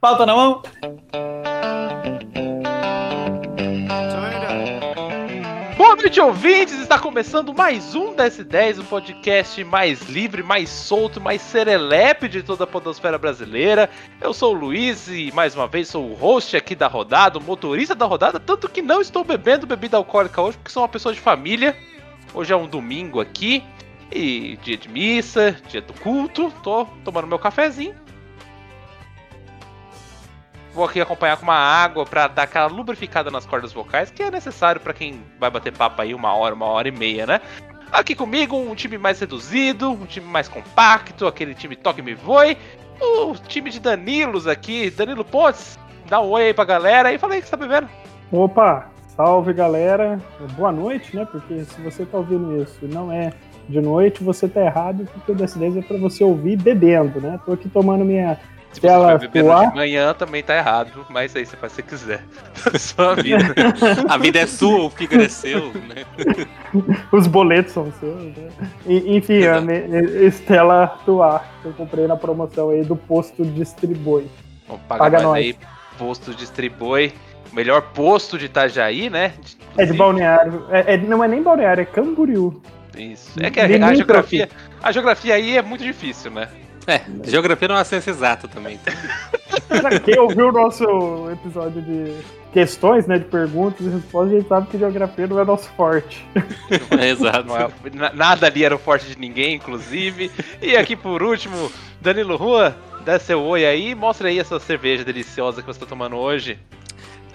Pauta na mão. Boa noite, ouvintes! Está começando mais um DS10, o podcast mais livre, mais solto, mais serelepe de toda a podosfera brasileira. Eu sou o Luiz e, mais uma vez, sou o host aqui da rodada, o motorista da rodada, tanto que não estou bebendo bebida alcoólica hoje, porque sou uma pessoa de família. Hoje é um domingo aqui, e dia de missa, dia do culto, tô tomando meu cafezinho. Vou aqui acompanhar com uma água pra dar aquela lubrificada nas cordas vocais, que é necessário pra quem vai bater papo aí uma hora, uma hora e meia, né? Aqui comigo, um time mais reduzido, um time mais compacto, aquele time toque me voe. O time de Danilos aqui, Danilo Pontes, dá um oi aí pra galera e fala aí o que você tá bebendo. Opa, salve galera, boa noite, né? Porque se você tá ouvindo isso e não é de noite, você tá errado, porque o DS10 é pra você ouvir bebendo, né? Tô aqui tomando minha Se você atuar. de manhã também tá errado, mas aí você faz o que você quiser. Sua vida. A vida é sua, o fígado é seu, né? Os boletos são seus, né? E- Enfim, a Estela Atuar, que eu comprei na promoção aí do posto Distribui. Pagar Paga mais nós. aí. Posto Distribui. O melhor posto de Itajaí, né? É de Inclusive, balneário. É, é- não é nem balneário, é Camboriú. Isso. É que a, a geografia. A geografia aí é muito difícil, né? É, geografia não é uma ciência exata também. então. Pra quem ouviu o nosso episódio de questões, né? De perguntas e respostas, a gente sabe que geografia não é nosso forte. É exato. Não é- na- nada ali era o forte de ninguém, inclusive. E aqui por último, Danilo Rua, dá seu oi aí e mostra aí essa cerveja deliciosa que você tá tomando hoje.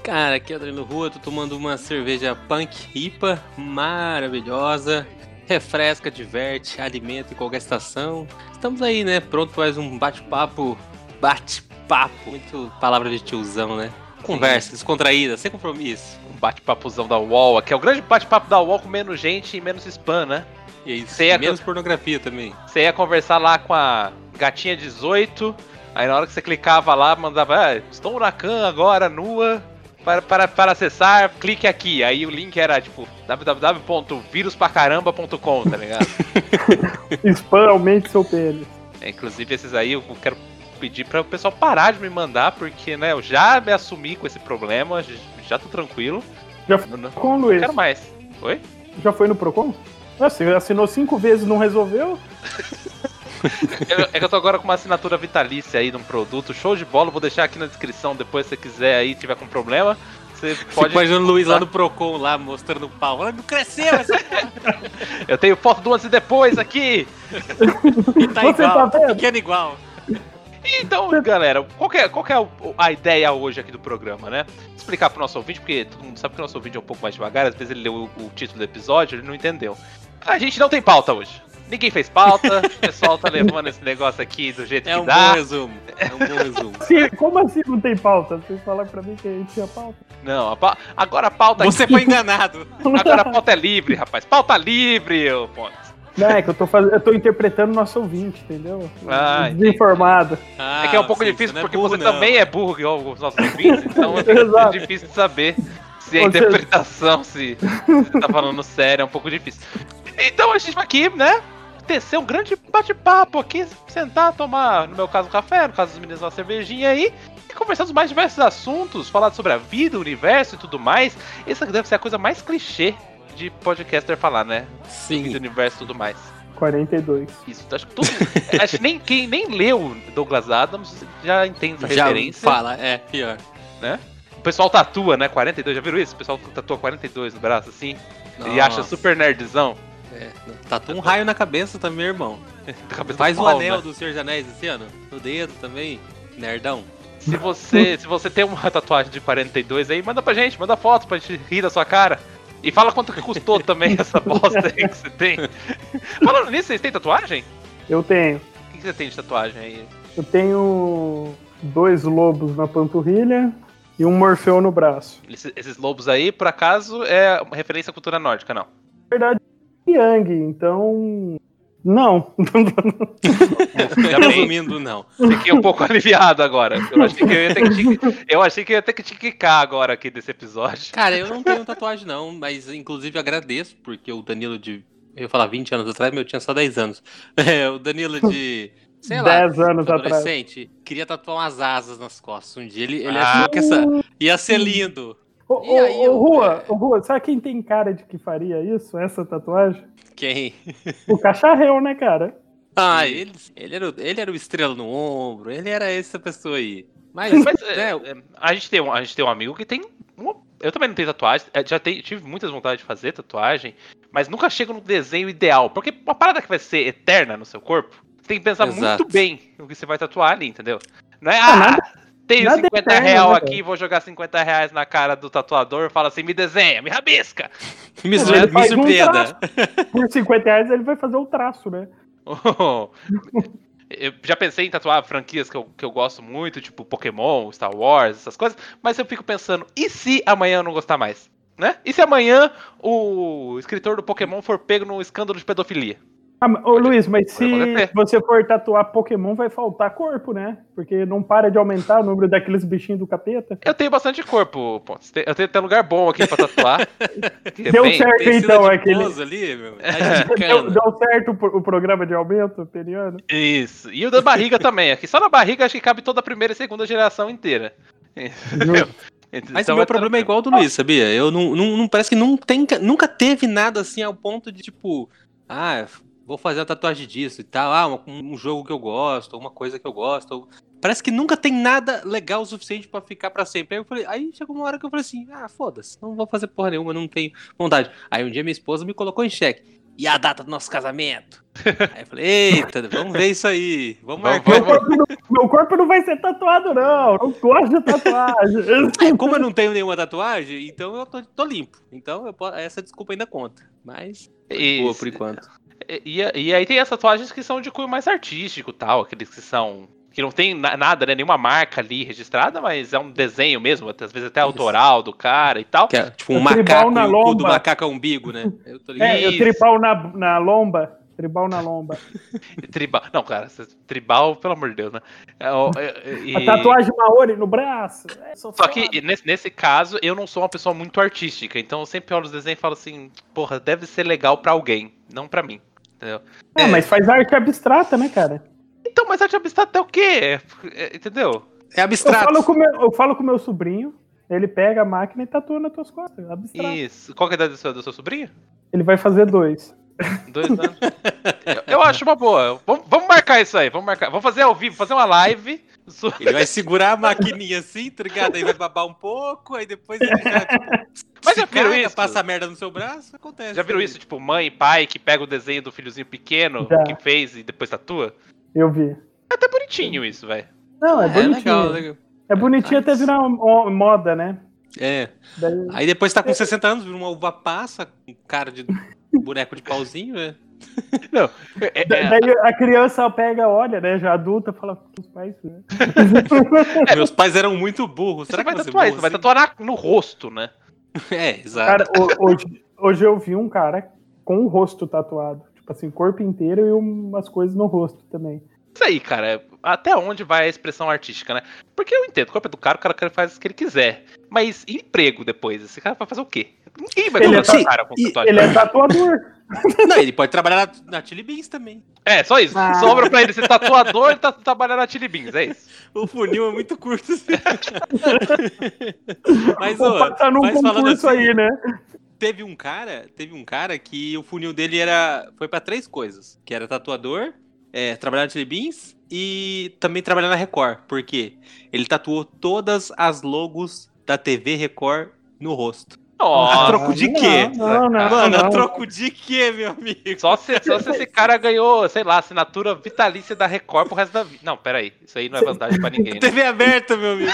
Cara, aqui é o Danilo Rua, tô tomando uma cerveja Punk IPA maravilhosa. Refresca, diverte, alimenta em qualquer estação. Estamos aí, né? Pronto para mais um bate-papo. Bate-papo. Muito palavra de tiozão, né? Conversa, descontraída, sem compromisso. Um bate-papuzão da UOL, aqui é o grande bate-papo da UOL com menos gente e menos spam, né? E é isso. Sei a- Menos pornografia também. Você ia conversar lá com a gatinha 18, aí na hora que você clicava lá, mandava, ah, estou na agora, nua, para, para, para acessar, clique aqui. Aí o link era tipo www.viruspacaramba.com, tá ligado? Spam, aumente seu pênis. É, inclusive esses aí eu quero pedir para o pessoal parar de me mandar, porque né, eu já me assumi com esse problema, já tô tranquilo. Já Não, não- Com o não Luiz. quero mais. Oi? Já foi no Procon? Você assinou cinco vezes não resolveu? Eu- é que eu tô agora com uma assinatura vitalícia aí de um produto, show de bola, vou deixar aqui na descrição depois se você quiser aí, tiver com problema. Você Pode imaginando o Luiz lá no Procon, lá mostrando o pau. Olha, não cresceu essa Eu tenho foto do antes e depois aqui. e tá Você igual. tá pequeno igual. Então, galera, qual que é, qual que é a ideia hoje aqui do programa, né? Explicar pro nosso ouvinte, porque todo mundo sabe que o nosso ouvinte é um pouco mais devagar, às vezes ele leu o, o título do episódio, ele não entendeu. A gente não tem pauta hoje. Ninguém fez pauta, o pessoal tá levando esse negócio aqui do jeito É que um dá. bom resumo. É um bom resumo. Sim, Como assim não tem pauta? Vocês falaram pra mim que a gente tinha pauta. Não, a pa- agora a pauta Você foi enganado. Agora a pauta é livre, rapaz. Pauta livre, ô Pontes. Não, é que eu tô, fazendo, eu tô interpretando o nosso ouvinte, entendeu? Ah. Desinformado. é que é um pouco sim, difícil é porque burro, você não. também é burro, igual os nossos ouvintes, então é difícil de saber se a interpretação, se você tá falando sério, é um pouco difícil. Então a gente vai aqui, né? Tecer um grande bate-papo aqui, sentar, tomar, no meu caso, um café, no caso dos meninos, uma cervejinha aí, e conversar dos mais diversos assuntos, falar sobre a vida, o universo e tudo mais. Essa deve ser a coisa mais clichê de podcaster falar, né? Vida, Sim. universo e tudo mais. 42. Isso, acho que todo, acho que nem quem nem leu Douglas Adams já entende essa Já referência. fala, é, pior. O pessoal tatua, né? 42, já viram isso? O pessoal tatua 42 no braço assim e acha Nossa, super nerdzão. É, tatua um raio na cabeça também, irmão. Faz do o anel né? do Senhor dos Anéis esse ano. No dedo também. Nerdão. Se você, se você tem uma tatuagem de 42 aí, manda pra gente, manda foto pra gente rir da sua cara. E fala quanto que custou também essa bosta aí que você tem. Falando nisso, vocês têm tatuagem? Eu tenho. O que que você tem de tatuagem aí? Eu tenho dois lobos na panturrilha e um morfeu no braço. Esses, esses lobos aí, por acaso, é uma referência à cultura nórdica, não? Na verdade, Yang, então. Não. Já bem, Resumindo, não. fiquei um pouco aliviado agora. Eu achei que eu ia ter que te, eu achei que eu ia ter que te quicar agora aqui desse episódio. Cara, eu não tenho tatuagem, não, mas inclusive agradeço, porque o Danilo de. Eu ia falar 20 anos atrás, mas eu tinha só 10 anos. É, o Danilo de sei lá, 10 anos atrás. adolescente, queria tatuar umas asas nas costas. Um dia ele, ele Ah. achou que essa ia ser lindo. Ô, E aí, ô, eu- ô, Rua, ô, Rua, sabe quem tem cara de que faria isso, essa tatuagem? Quem? O cacharrão, né, cara? Ah, ele, ele, era, o- ele era o estrela no ombro, ele era essa pessoa aí. Mas, Mas é, né, é, a, gente tem um, a gente tem um amigo que tem. uma- eu também não tenho tatuagem. é, Já tem- tive muitas vontades de fazer tatuagem, mas nunca chego no desenho ideal. Porque uma parada que vai ser eterna no seu corpo, você tem que pensar Exato. muito bem no que você vai tatuar ali, entendeu? Não é, Ah, ah, nada- tenho nada 50 eterno, real né, aqui, vou jogar 50 reais na cara do tatuador fala assim: me desenha, me rabisca. me, me faz um surpreenda. Por 50 reais ele vai fazer o traço, né? Eu já pensei em tatuar franquias que eu, que eu gosto muito, tipo Pokémon, Star Wars, essas coisas, mas eu fico pensando, e se amanhã eu não gostar mais? Né? E se amanhã o escritor do Pokémon for pego num escândalo de pedofilia? Ah, ô Luiz, mas se você for tatuar Pokémon, vai faltar corpo, né? Porque não para de aumentar o número daqueles bichinhos do capeta. Eu tenho bastante corpo, Pontes. Eu tenho até lugar bom aqui pra tatuar. Deu bem- certo. Tem Então, aquele- ali, meu. Tá Deu, deu certo o, pro- o programa de aumento peniano? Isso. E o da barriga também. Aqui só na barriga acho que cabe toda a primeira e segunda geração inteira. Entendeu? Mas Então o meu problema é igual ao do Luiz, sabia? Eu não, não, não- parece que não tem, nunca teve nada assim ao ponto de tipo, ah, vou fazer a tatuagem disso e tal, ah, um, um jogo que eu gosto, uma coisa que eu gosto. ou- Parece que nunca tem nada legal o suficiente pra ficar pra sempre. Aí eu falei, aí chegou uma hora que eu falei assim, ah, foda-se, não vou fazer porra nenhuma, não tenho vontade. Aí um dia minha esposa me colocou em xeque. E a data do nosso casamento? Aí eu falei, eita, vamos ver isso aí. Vamos Vamos- marcar. Meu corpo, não, meu corpo não vai ser tatuado, não. Não gosto de tatuagem. Como eu não tenho nenhuma tatuagem, então eu tô, tô limpo. Então eu posso- essa desculpa ainda conta. Mas boa por enquanto. E, e- aí tem as tatuagens que são de cunho mais artístico e tal, aqueles que são. que não tem na- nada, né? Nenhuma marca ali registrada, mas é um desenho mesmo, às vezes até autoral do cara e tal. Que é tipo um O macaco na e o do lomba. macaco é umbigo, né? Eu. É, eu Isso. tribal na, na lomba. Tribal na lomba. Tribal. Não, cara, tribal, pelo amor de Deus, né? É, é, e- A tatuagem Maori no braço. É, Só que nesse, nesse caso, eu não sou uma pessoa muito artística, então eu sempre olho os desenhos e falo assim, porra, deve ser legal pra alguém, não pra mim. Entendeu? É, mas faz arte abstrata, né, cara? Então, mas arte abstrata é o quê? É, entendeu? É Eu abstrato. falo, com meu, eu falo com meu sobrinho, ele pega a máquina e tatua nas tuas costas. Abstrato. Isso. Qual que é a idade do seu, do seu sobrinho? Ele vai fazer dois. Dois anos. eu, eu acho uma boa. Vamos, vamos marcar isso aí, vamos marcar. Vamos fazer ao vivo, fazer uma live. Ele vai segurar a maquininha assim, tá ligado? Aí vai babar um pouco, aí depois ele já. Tipo, Mas já viram isso? Passa merda no seu braço, acontece. Já viram isso, tipo, mãe pai que pega o desenho do filhozinho pequeno Já. que fez e depois tatua? Eu vi. É até bonitinho isso, velho. Não, é, É bonitinho. legal, legal. É bonitinho até virar uma mo- moda, né? É. Daí- Aí depois tá com 60 anos, vira uma uva passa, com cara de boneco de pauzinho, é. É, da- é, daí a criança pega, olha, né? Já adulta, fala os pais. Né? Meus pais eram muito burros. Será vai que ser tatuar isso, vai assim? tatuar na- no rosto, né? É, exato. Cara, ho- hoje, hoje eu vi um cara com o rosto tatuado. Tipo assim, corpo inteiro e umas coisas no rosto também. Isso aí, cara, até onde vai a expressão artística, né? Porque eu entendo, o corpo é do cara, o cara faz o que ele quiser. Mas e emprego depois? Esse cara vai fazer o quê? Ninguém vai Ele é contratar o assim, cara com tatuagem. Ele é tatuador. Não, ele pode trabalhar na, na Chili Beans também. É, só isso. Ah. Sobra pra ele ser tatuador e tá trabalhando na Chili Beans, é isso. O funil é muito curto. Mas, ô, passar num mas concurso assim, aí, né? teve um cara, teve um cara que o funil dele era foi pra três coisas, que era tatuador, é, trabalhar na Chili Beans e também trabalhar na Record, porque ele tatuou todas as logos da TV Record no rosto. A Nossa, troco de não, quê? Não, não, Mano, não. a troco de quê, meu amigo? só se, só se esse cara ganhou, sei lá, assinatura vitalícia da Record pro resto da vida. Não, peraí, isso aí não é vantagem pra ninguém, né? TV aberta, meu amigo.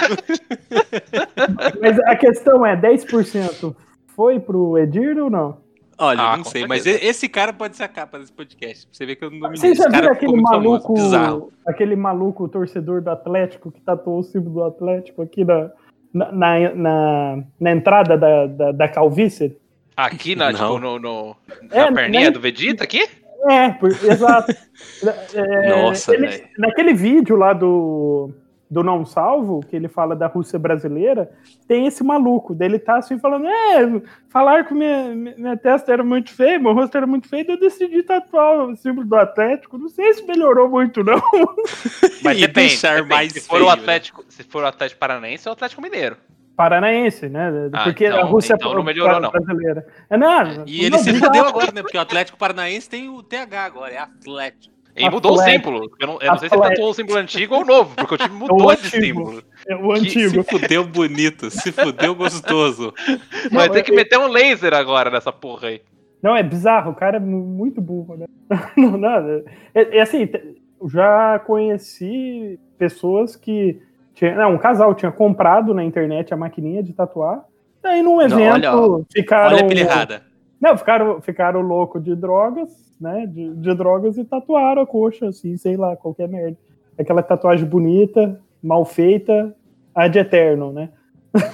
Mas a questão é, 10% foi pro Edir ou não? Olha, Ah, não sei, mas esse cara pode ser a capa desse podcast. Pra você ver que eu não dominei. Vocês já Esse cara viram aquele famoso, maluco, aquele maluco torcedor do Atlético que tatuou o símbolo do Atlético aqui na, na, na, na- na entrada da, da, da calvície? Aqui na, Não. tipo, no, no- É, na perninha né? do Vegeta aqui? É, por- exato. É, Nossa, ele- velho. naquele vídeo lá do, do Não Salvo, que ele fala da Rússia brasileira, tem esse maluco. Daí ele tá assim falando: é, falar que minha, minha testa era muito feia, meu rosto era muito feio, eu decidi tatuar o símbolo do Atlético. Não sei se melhorou muito, não. Mas e depende, depende. Mais se, for feio, o né? Atlético, né? se for o Atlético Paranaense ou o Atlético Mineiro. Paranaense, né? Ah, Porque então, a Rússia então não melhorou, não. brasileira. É, não, e ele não, se fudeu agora, né? Porque o Atlético Paranaense tem o TH agora, é Atlético. E mudou o símbolo. Eu não, eu não sei se tatuou o símbolo antigo ou novo, porque o time mudou é de símbolo. É o antigo. se fudeu bonito, se fudeu gostoso. Vai ter que meter um laser agora nessa porra aí. Não, é bizarro, o cara é muito burro, né? Não, nada. É, é assim, já conheci pessoas que. Tinha, não, um casal tinha comprado na internet a maquininha de tatuar. Daí num evento não, olha, ficaram. Olha a pilha errada. Não, ficaram, ficaram louco de drogas né, de, de drogas e tatuaram a coxa, assim, sei lá, qualquer merda. Aquela tatuagem bonita, mal feita, ad eterno, né?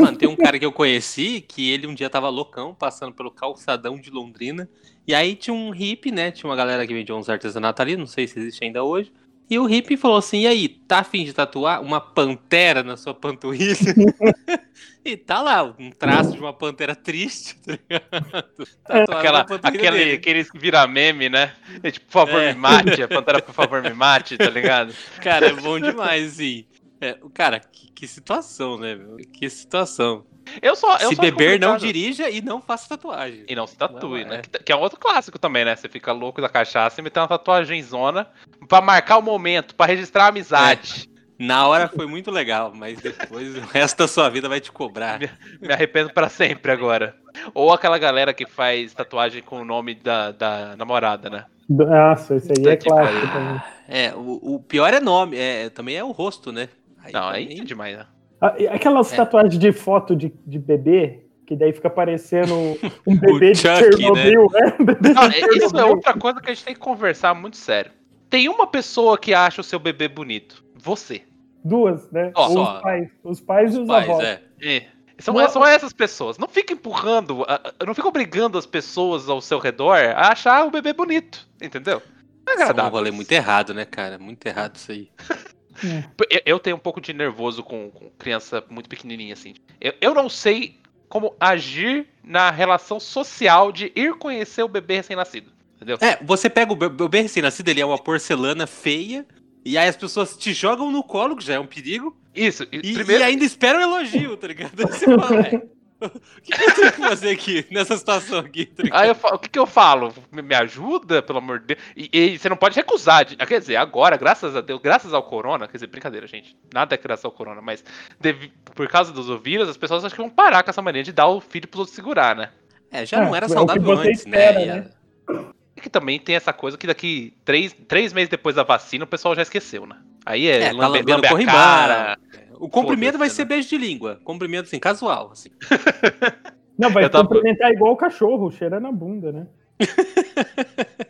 Mano, tem um cara que eu conheci que ele um dia tava loucão, passando pelo calçadão de Londrina. E aí tinha um hippie, né? Tinha uma galera que vendia uns artesanatos ali, não sei se existe ainda hoje. E o hippie falou assim: e aí, tá afim de tatuar uma pantera na sua panturrilha? e tá lá, um traço de uma pantera triste, tá ligado? Aquela, aquele, aqueles que vira meme, né? É tipo, por favor, é. me mate, a pantera, por favor, me mate, tá ligado? Cara, é bom demais, sim. É, cara, que, que situação, né, meu? Que situação. Eu só, eu se beber, não dirija e não faça tatuagem. E não se tatue, não, né? É. Que é um outro clássico também, né? Você fica louco da cachaça e meter uma tatuagem zona pra marcar o momento, pra registrar a amizade. É. Na hora foi muito legal, mas depois o resto da sua vida vai te cobrar. Me, me arrependo para sempre agora. Ou aquela galera que faz tatuagem com o nome da, da namorada, né? Nossa, isso aí é clássico também. É, o, o, pior é nome, é, também é o rosto, né? Aí não, também... aí é demais, né? Ah, aquelas é. tatuagens de foto de, de bebê, que daí fica parecendo um bebê de Chuck, Chernobyl, né? né? Não, isso é outra coisa que a gente tem que conversar muito sério. Tem uma pessoa que acha o seu bebê bonito. Você. Duas, né? Oh, os pais. Os pais os e os pais, avós. É. é. São, não, são essas pessoas. Não fica empurrando, não fica obrigando as pessoas ao seu redor a achar o bebê bonito. Entendeu? Não é agradável. Isso é um rolê muito errado, né, cara? Muito errado isso aí. É. Eu tenho um pouco de nervoso com, com criança muito pequenininha, assim. Eu, eu não sei como agir na relação social de ir conhecer o bebê recém-nascido. Entendeu? É, você pega o bebê recém-nascido, ele é uma porcelana feia, e aí as pessoas te jogam no colo, que já é um perigo. Isso, e, primeiro... e ainda esperam um elogio, tá ligado? Você fala, é, o que, eu tenho que fazer aqui, nessa situação aqui? Aí eu falo, o que, que eu falo? Me ajuda, pelo amor de Deus? E, e, você não pode recusar. De, quer dizer, agora, graças a Deus, graças ao corona, quer dizer, brincadeira, gente. Nada é graças ao corona, mas deve, por causa dos vírus, as pessoas acham que vão parar com essa mania de dar o filho pros outros segurar, né? É, já não é, era saudável antes, né? espera, né? né? E que também tem essa coisa que daqui três, três meses depois da vacina o pessoal já esqueceu, né? Aí é, é lambe, tá lambe a cara. O cumprimento vai ser né? beijo de língua. Cumprimento assim, casual, assim. Não, vai tava... cumprimentar igual o cachorro, cheirando a bunda, né?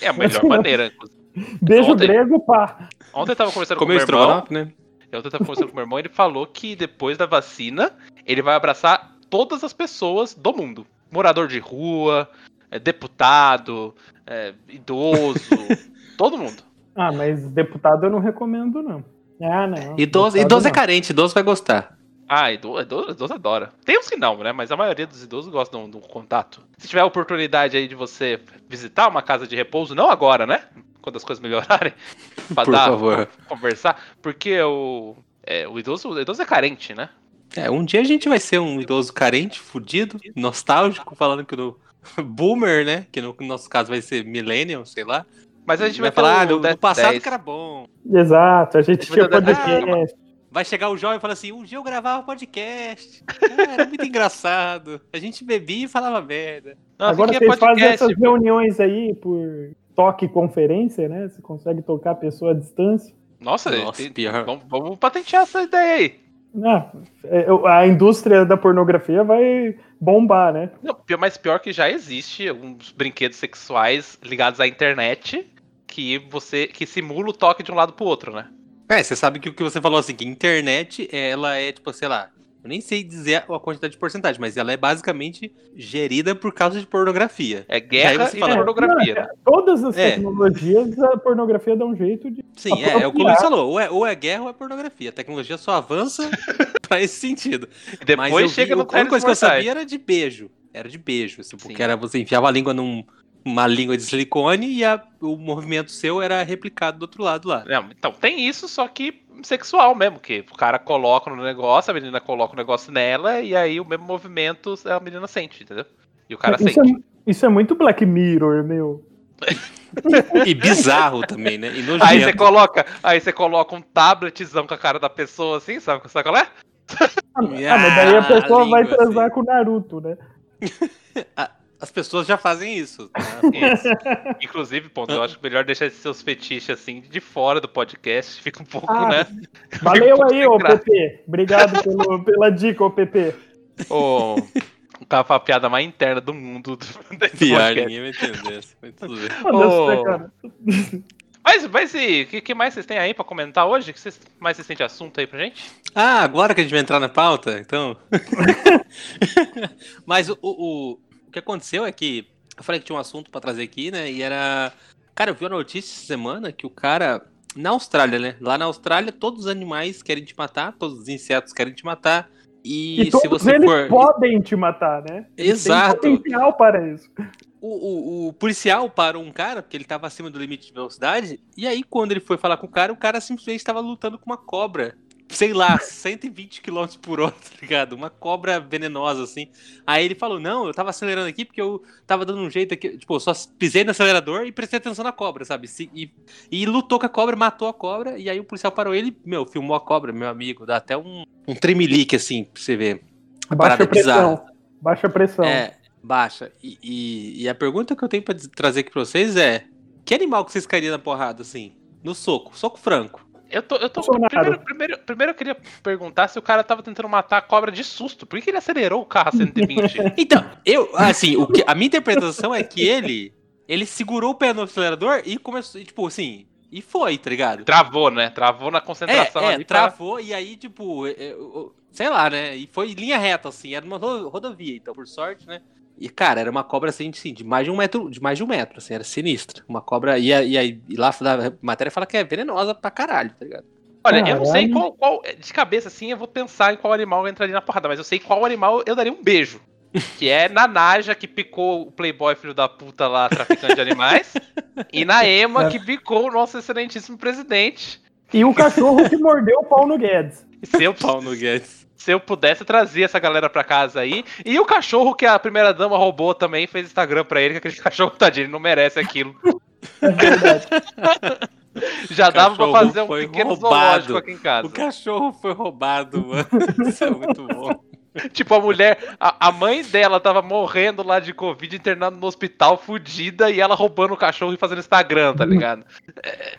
É a melhor maneira. Beijo ontem, grego, pá. Ontem eu tava conversando Comeu com o meu irmão. Né? Ontem eu tava conversando com o meu irmão e ele falou que depois da vacina, ele vai abraçar todas as pessoas do mundo. Morador de rua, é, deputado, é, idoso, todo mundo. Ah, mas deputado eu não recomendo, não. Ah, não. Idoso, idoso é carente, idoso vai gostar. Ah, idoso, idoso, idoso adora. Tem uns que não, né? Mas a maioria dos idosos gostam do, contato. Se tiver a oportunidade aí de você visitar uma casa de repouso, não agora, né? Quando as coisas melhorarem, pra Por dar, favor. conversar, porque o, é, o, idoso, o idoso é carente, né? É, um dia a gente vai ser um idoso carente, fudido, nostálgico, falando que no boomer, né? Que no nosso caso vai ser millennial, sei lá. Mas a gente vai, vai falar, ah, no, passado 10. que era bom. Exato, a gente tinha podcast. Vai chegar o jovem e falar assim: um dia eu gravava podcast. Ah, era muito engraçado. A gente bebia e falava merda. Nossa, Agora vocês podcast, fazem essas pô. reuniões aí por toque conferência, né? Você consegue tocar a pessoa à distância. Nossa, Nossa tem, pior. Vamos, vamos patentear essa ideia aí. Ah, a indústria da pornografia vai bombar, né? Não, mas pior que já existe alguns brinquedos sexuais ligados à internet que você que simula o toque de um lado pro outro, né? É, você sabe que o que você falou assim, que internet, ela é, tipo, sei lá, Eu nem sei dizer a quantidade de porcentagem, mas ela é basicamente gerida por causa de pornografia. É guerra e fala- pornografia. Não, é, Todas as É. tecnologias, a pornografia dá um jeito de. Sim, é, é o que o Luiz falou. Ou é, ou é guerra ou é pornografia. A tecnologia só avança pra esse sentido. E Mas depois eu vi- chega a no única coisa que eu sabia era de beijo. Era de beijo. Assim, porque Sim. era você enfiava a língua num uma língua de silicone e a- o movimento seu era replicado do outro lado lá. Não, então tem isso, só que sexual mesmo, que o cara coloca no negócio, a menina coloca o negócio nela, e aí o mesmo movimento a menina sente, entendeu? E o cara isso, sente. é, isso é muito Black Mirror, meu. E bizarro também, né? E. Aí você coloca, aí você coloca um tabletzão com a cara da pessoa assim, sabe, sabe qual é? Ah, mas daí a Ah, pessoa vai língua, transar assim. com o Naruto, né? As pessoas já fazem isso. né? Isso. Inclusive, ponto, eu acho melhor deixar esses seus fetiches assim de fora do podcast, fica um pouco, Ah, né? Valeu um aí, pouco ô sem graça. PP. Obrigado pelo, pela dica, ô PP. Ô, Tava a piada mais interna do mundo podcast. ninguém vai entender. Mas tudo bem. Foda-se, Ô. né? Mas, mas e o que, que mais vocês têm aí pra comentar hoje? O que vocês, mais vocês têm de assunto aí pra gente? Ah, agora que a gente vai entrar na pauta, então. Mas o, o, o que aconteceu é que eu falei que tinha um assunto pra trazer aqui, né? E era. Cara, eu vi uma notícia essa semana que o cara. Na Austrália, né? Lá na Austrália, todos os animais querem te matar, todos os insetos querem te matar. E, E, se você for. podem te matar, né? Exato. Tem potencial para isso. O, o, o policial parou um cara, porque ele tava acima do limite de velocidade, e aí quando ele foi falar com o cara, o cara simplesmente estava lutando com uma cobra. Sei lá, 120 km por hora, tá ligado? Uma cobra venenosa, assim. Aí ele falou, não, eu tava acelerando aqui porque eu tava dando um jeito aqui. Tipo, eu só pisei no acelerador e prestei atenção na cobra, sabe? E, e lutou com a cobra, matou a cobra, e aí o policial parou ele, meu, filmou a cobra, meu amigo. Dá até um, um tremelique, assim, pra você ver. A Baixa bizarra. pressão. Baixa pressão. É, baixa. E, e- e a pergunta que eu tenho pra trazer aqui pra vocês é: que animal que vocês cairiam na porrada, assim? No soco, soco franco. Eu tô. Eu tô primeiro, primeiro, primeiro eu queria perguntar se o cara tava tentando matar a cobra de susto. Por que que ele acelerou o carro a 120? Então, eu, assim, o que, a minha interpretação é que ele, ele segurou o pé no acelerador e começou, e, tipo, assim, e foi, tá ligado? Travou, né? Travou na É, concentração é, ali. pra- travou e aí, tipo, é, é, o- sei lá, né? E foi em linha reta, assim, era uma ro- rodovia, então, por sorte, né? E, cara, era uma cobra, assim, assim, de mais de um metro, de mais de um metro, assim, era sinistra. Uma cobra, e, aí- e, aí- e lá a matéria fala que é venenosa pra caralho, tá ligado? Olha, eu não sei Caralho. qual, qual. De cabeça, assim, eu vou pensar em qual animal entraria na porrada, mas eu sei qual animal eu daria um beijo. Que é na Naja, que picou o Playboy filho da puta lá, traficante de animais. e na Ema, que picou o nosso excelentíssimo presidente. E o cachorro que mordeu o pau no Guedes. E se eu, Pau no Guedes. Se eu pudesse, eu trazia essa galera pra casa aí. E o cachorro que a primeira dama roubou também fez Instagram pra ele, que aquele cachorro, tadinho, ele não merece aquilo. É verdade. Já dava pra fazer um pequeno roubado. zoológico aqui em casa. O cachorro foi roubado, mano. Isso é muito bom. Tipo, a mulher, a, a mãe dela tava morrendo lá de Covid, internada no hospital, fudida, e ela roubando o cachorro e fazendo Instagram, tá ligado?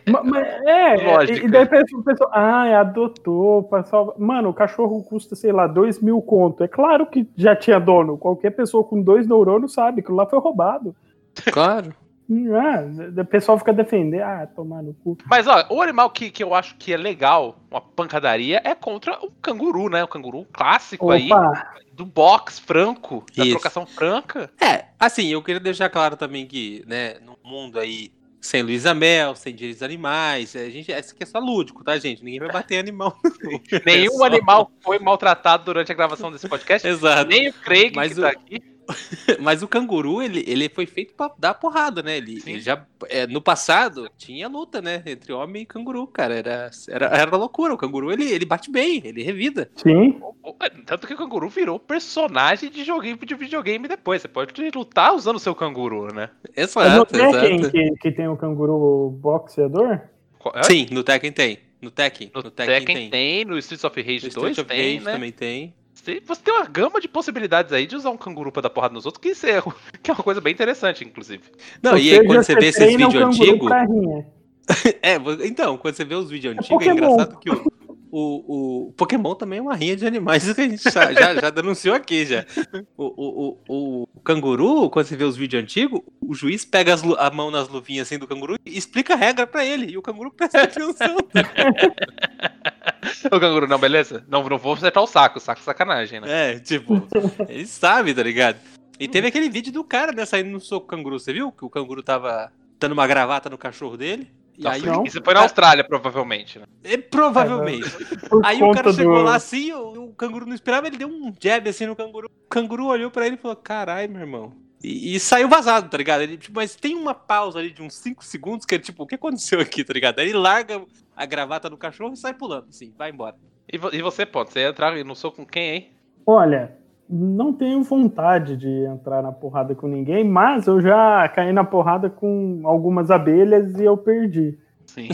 Ma- mas é, Lógica. e daí o pessoal, ah, é, adotou pra salvar. Mano, o cachorro custa, sei lá, dois mil conto. É claro que já tinha dono. Qualquer pessoa com dois neurônios sabe que lá foi roubado. Claro. Ah, o pessoal fica defendendo, ah, tomar no cu. Mas, ó, o animal que, que eu acho que é legal, uma pancadaria, é contra o canguru, né? O canguru clássico aí, Opa, do box franco, da Isso. trocação franca. É, assim, eu queria deixar claro também que, né, no mundo aí, sem Luísa Mel, sem direitos animais, a gente, esse aqui é só lúdico, tá, gente? Ninguém vai bater em animal. É Nenhum só- animal foi maltratado durante a gravação desse podcast. Exato. Nem o Craig, Mas que o- tá aqui. Mas o canguru, ele, ele foi feito pra dar porrada, né? Ele, ele já, é, no passado, tinha luta, né? Entre homem e canguru, cara. Era, era, era loucura. O canguru, ele, ele bate bem, ele revida. sim. Tanto que o canguru virou personagem de joguinho de videogame depois. Você pode lutar usando o seu canguru, né? Mas no Exato, Tekken, exato. que, que tem o canguru boxeador, é? Sim, no Tekken tem. No Tekken, No, no Tekken, Tekken, tem. tem. no Streets of Rage No 2 Street of tem, Rage né? também tem. Você você tem uma gama de possibilidades aí de usar um canguru pra dar porrada nos outros, que, isso é, que é uma coisa bem interessante, inclusive. Não, Ou e aí quando você vê esses vídeos canguru antigos. rinha. É, então, quando você vê os vídeos É antigos, é, Pokémon. engraçado que o, o, o Pokémon também é uma rinha de animais, isso que a gente já, já, já denunciou aqui já. O, o, o, o canguru, quando você vê os vídeos antigos, o juiz pega as a mão nas luvinhas assim do canguru e explica a regra pra ele, e o canguru presta atenção. o canguru, não, beleza? Não, não vou acertar o saco, saco é sacanagem, né? É, tipo, ele sabe, tá ligado? E teve aquele vídeo do cara, né, saindo no soco canguru, você viu? Que o canguru tava dando uma gravata no cachorro dele. E Nossa, aí, não. Isso foi na Austrália, provavelmente, né? é, provavelmente. Por Aí o cara chegou do- lá assim, o, o canguru não esperava, ele deu um jab assim no canguru. O canguru olhou pra ele e falou: Caralho, meu irmão. E, e saiu vazado, tá ligado? Ele, tipo, mas tem uma pausa ali de uns 5 segundos que é tipo, o que aconteceu aqui, tá ligado? Aí ele larga a gravata no cachorro e sai pulando, assim, vai embora. E, vo- e você, pode Você ia entrar no soco com quem, hein? Olha, não tenho vontade de entrar na porrada com ninguém, mas eu já caí na porrada com algumas abelhas e eu perdi. Sim.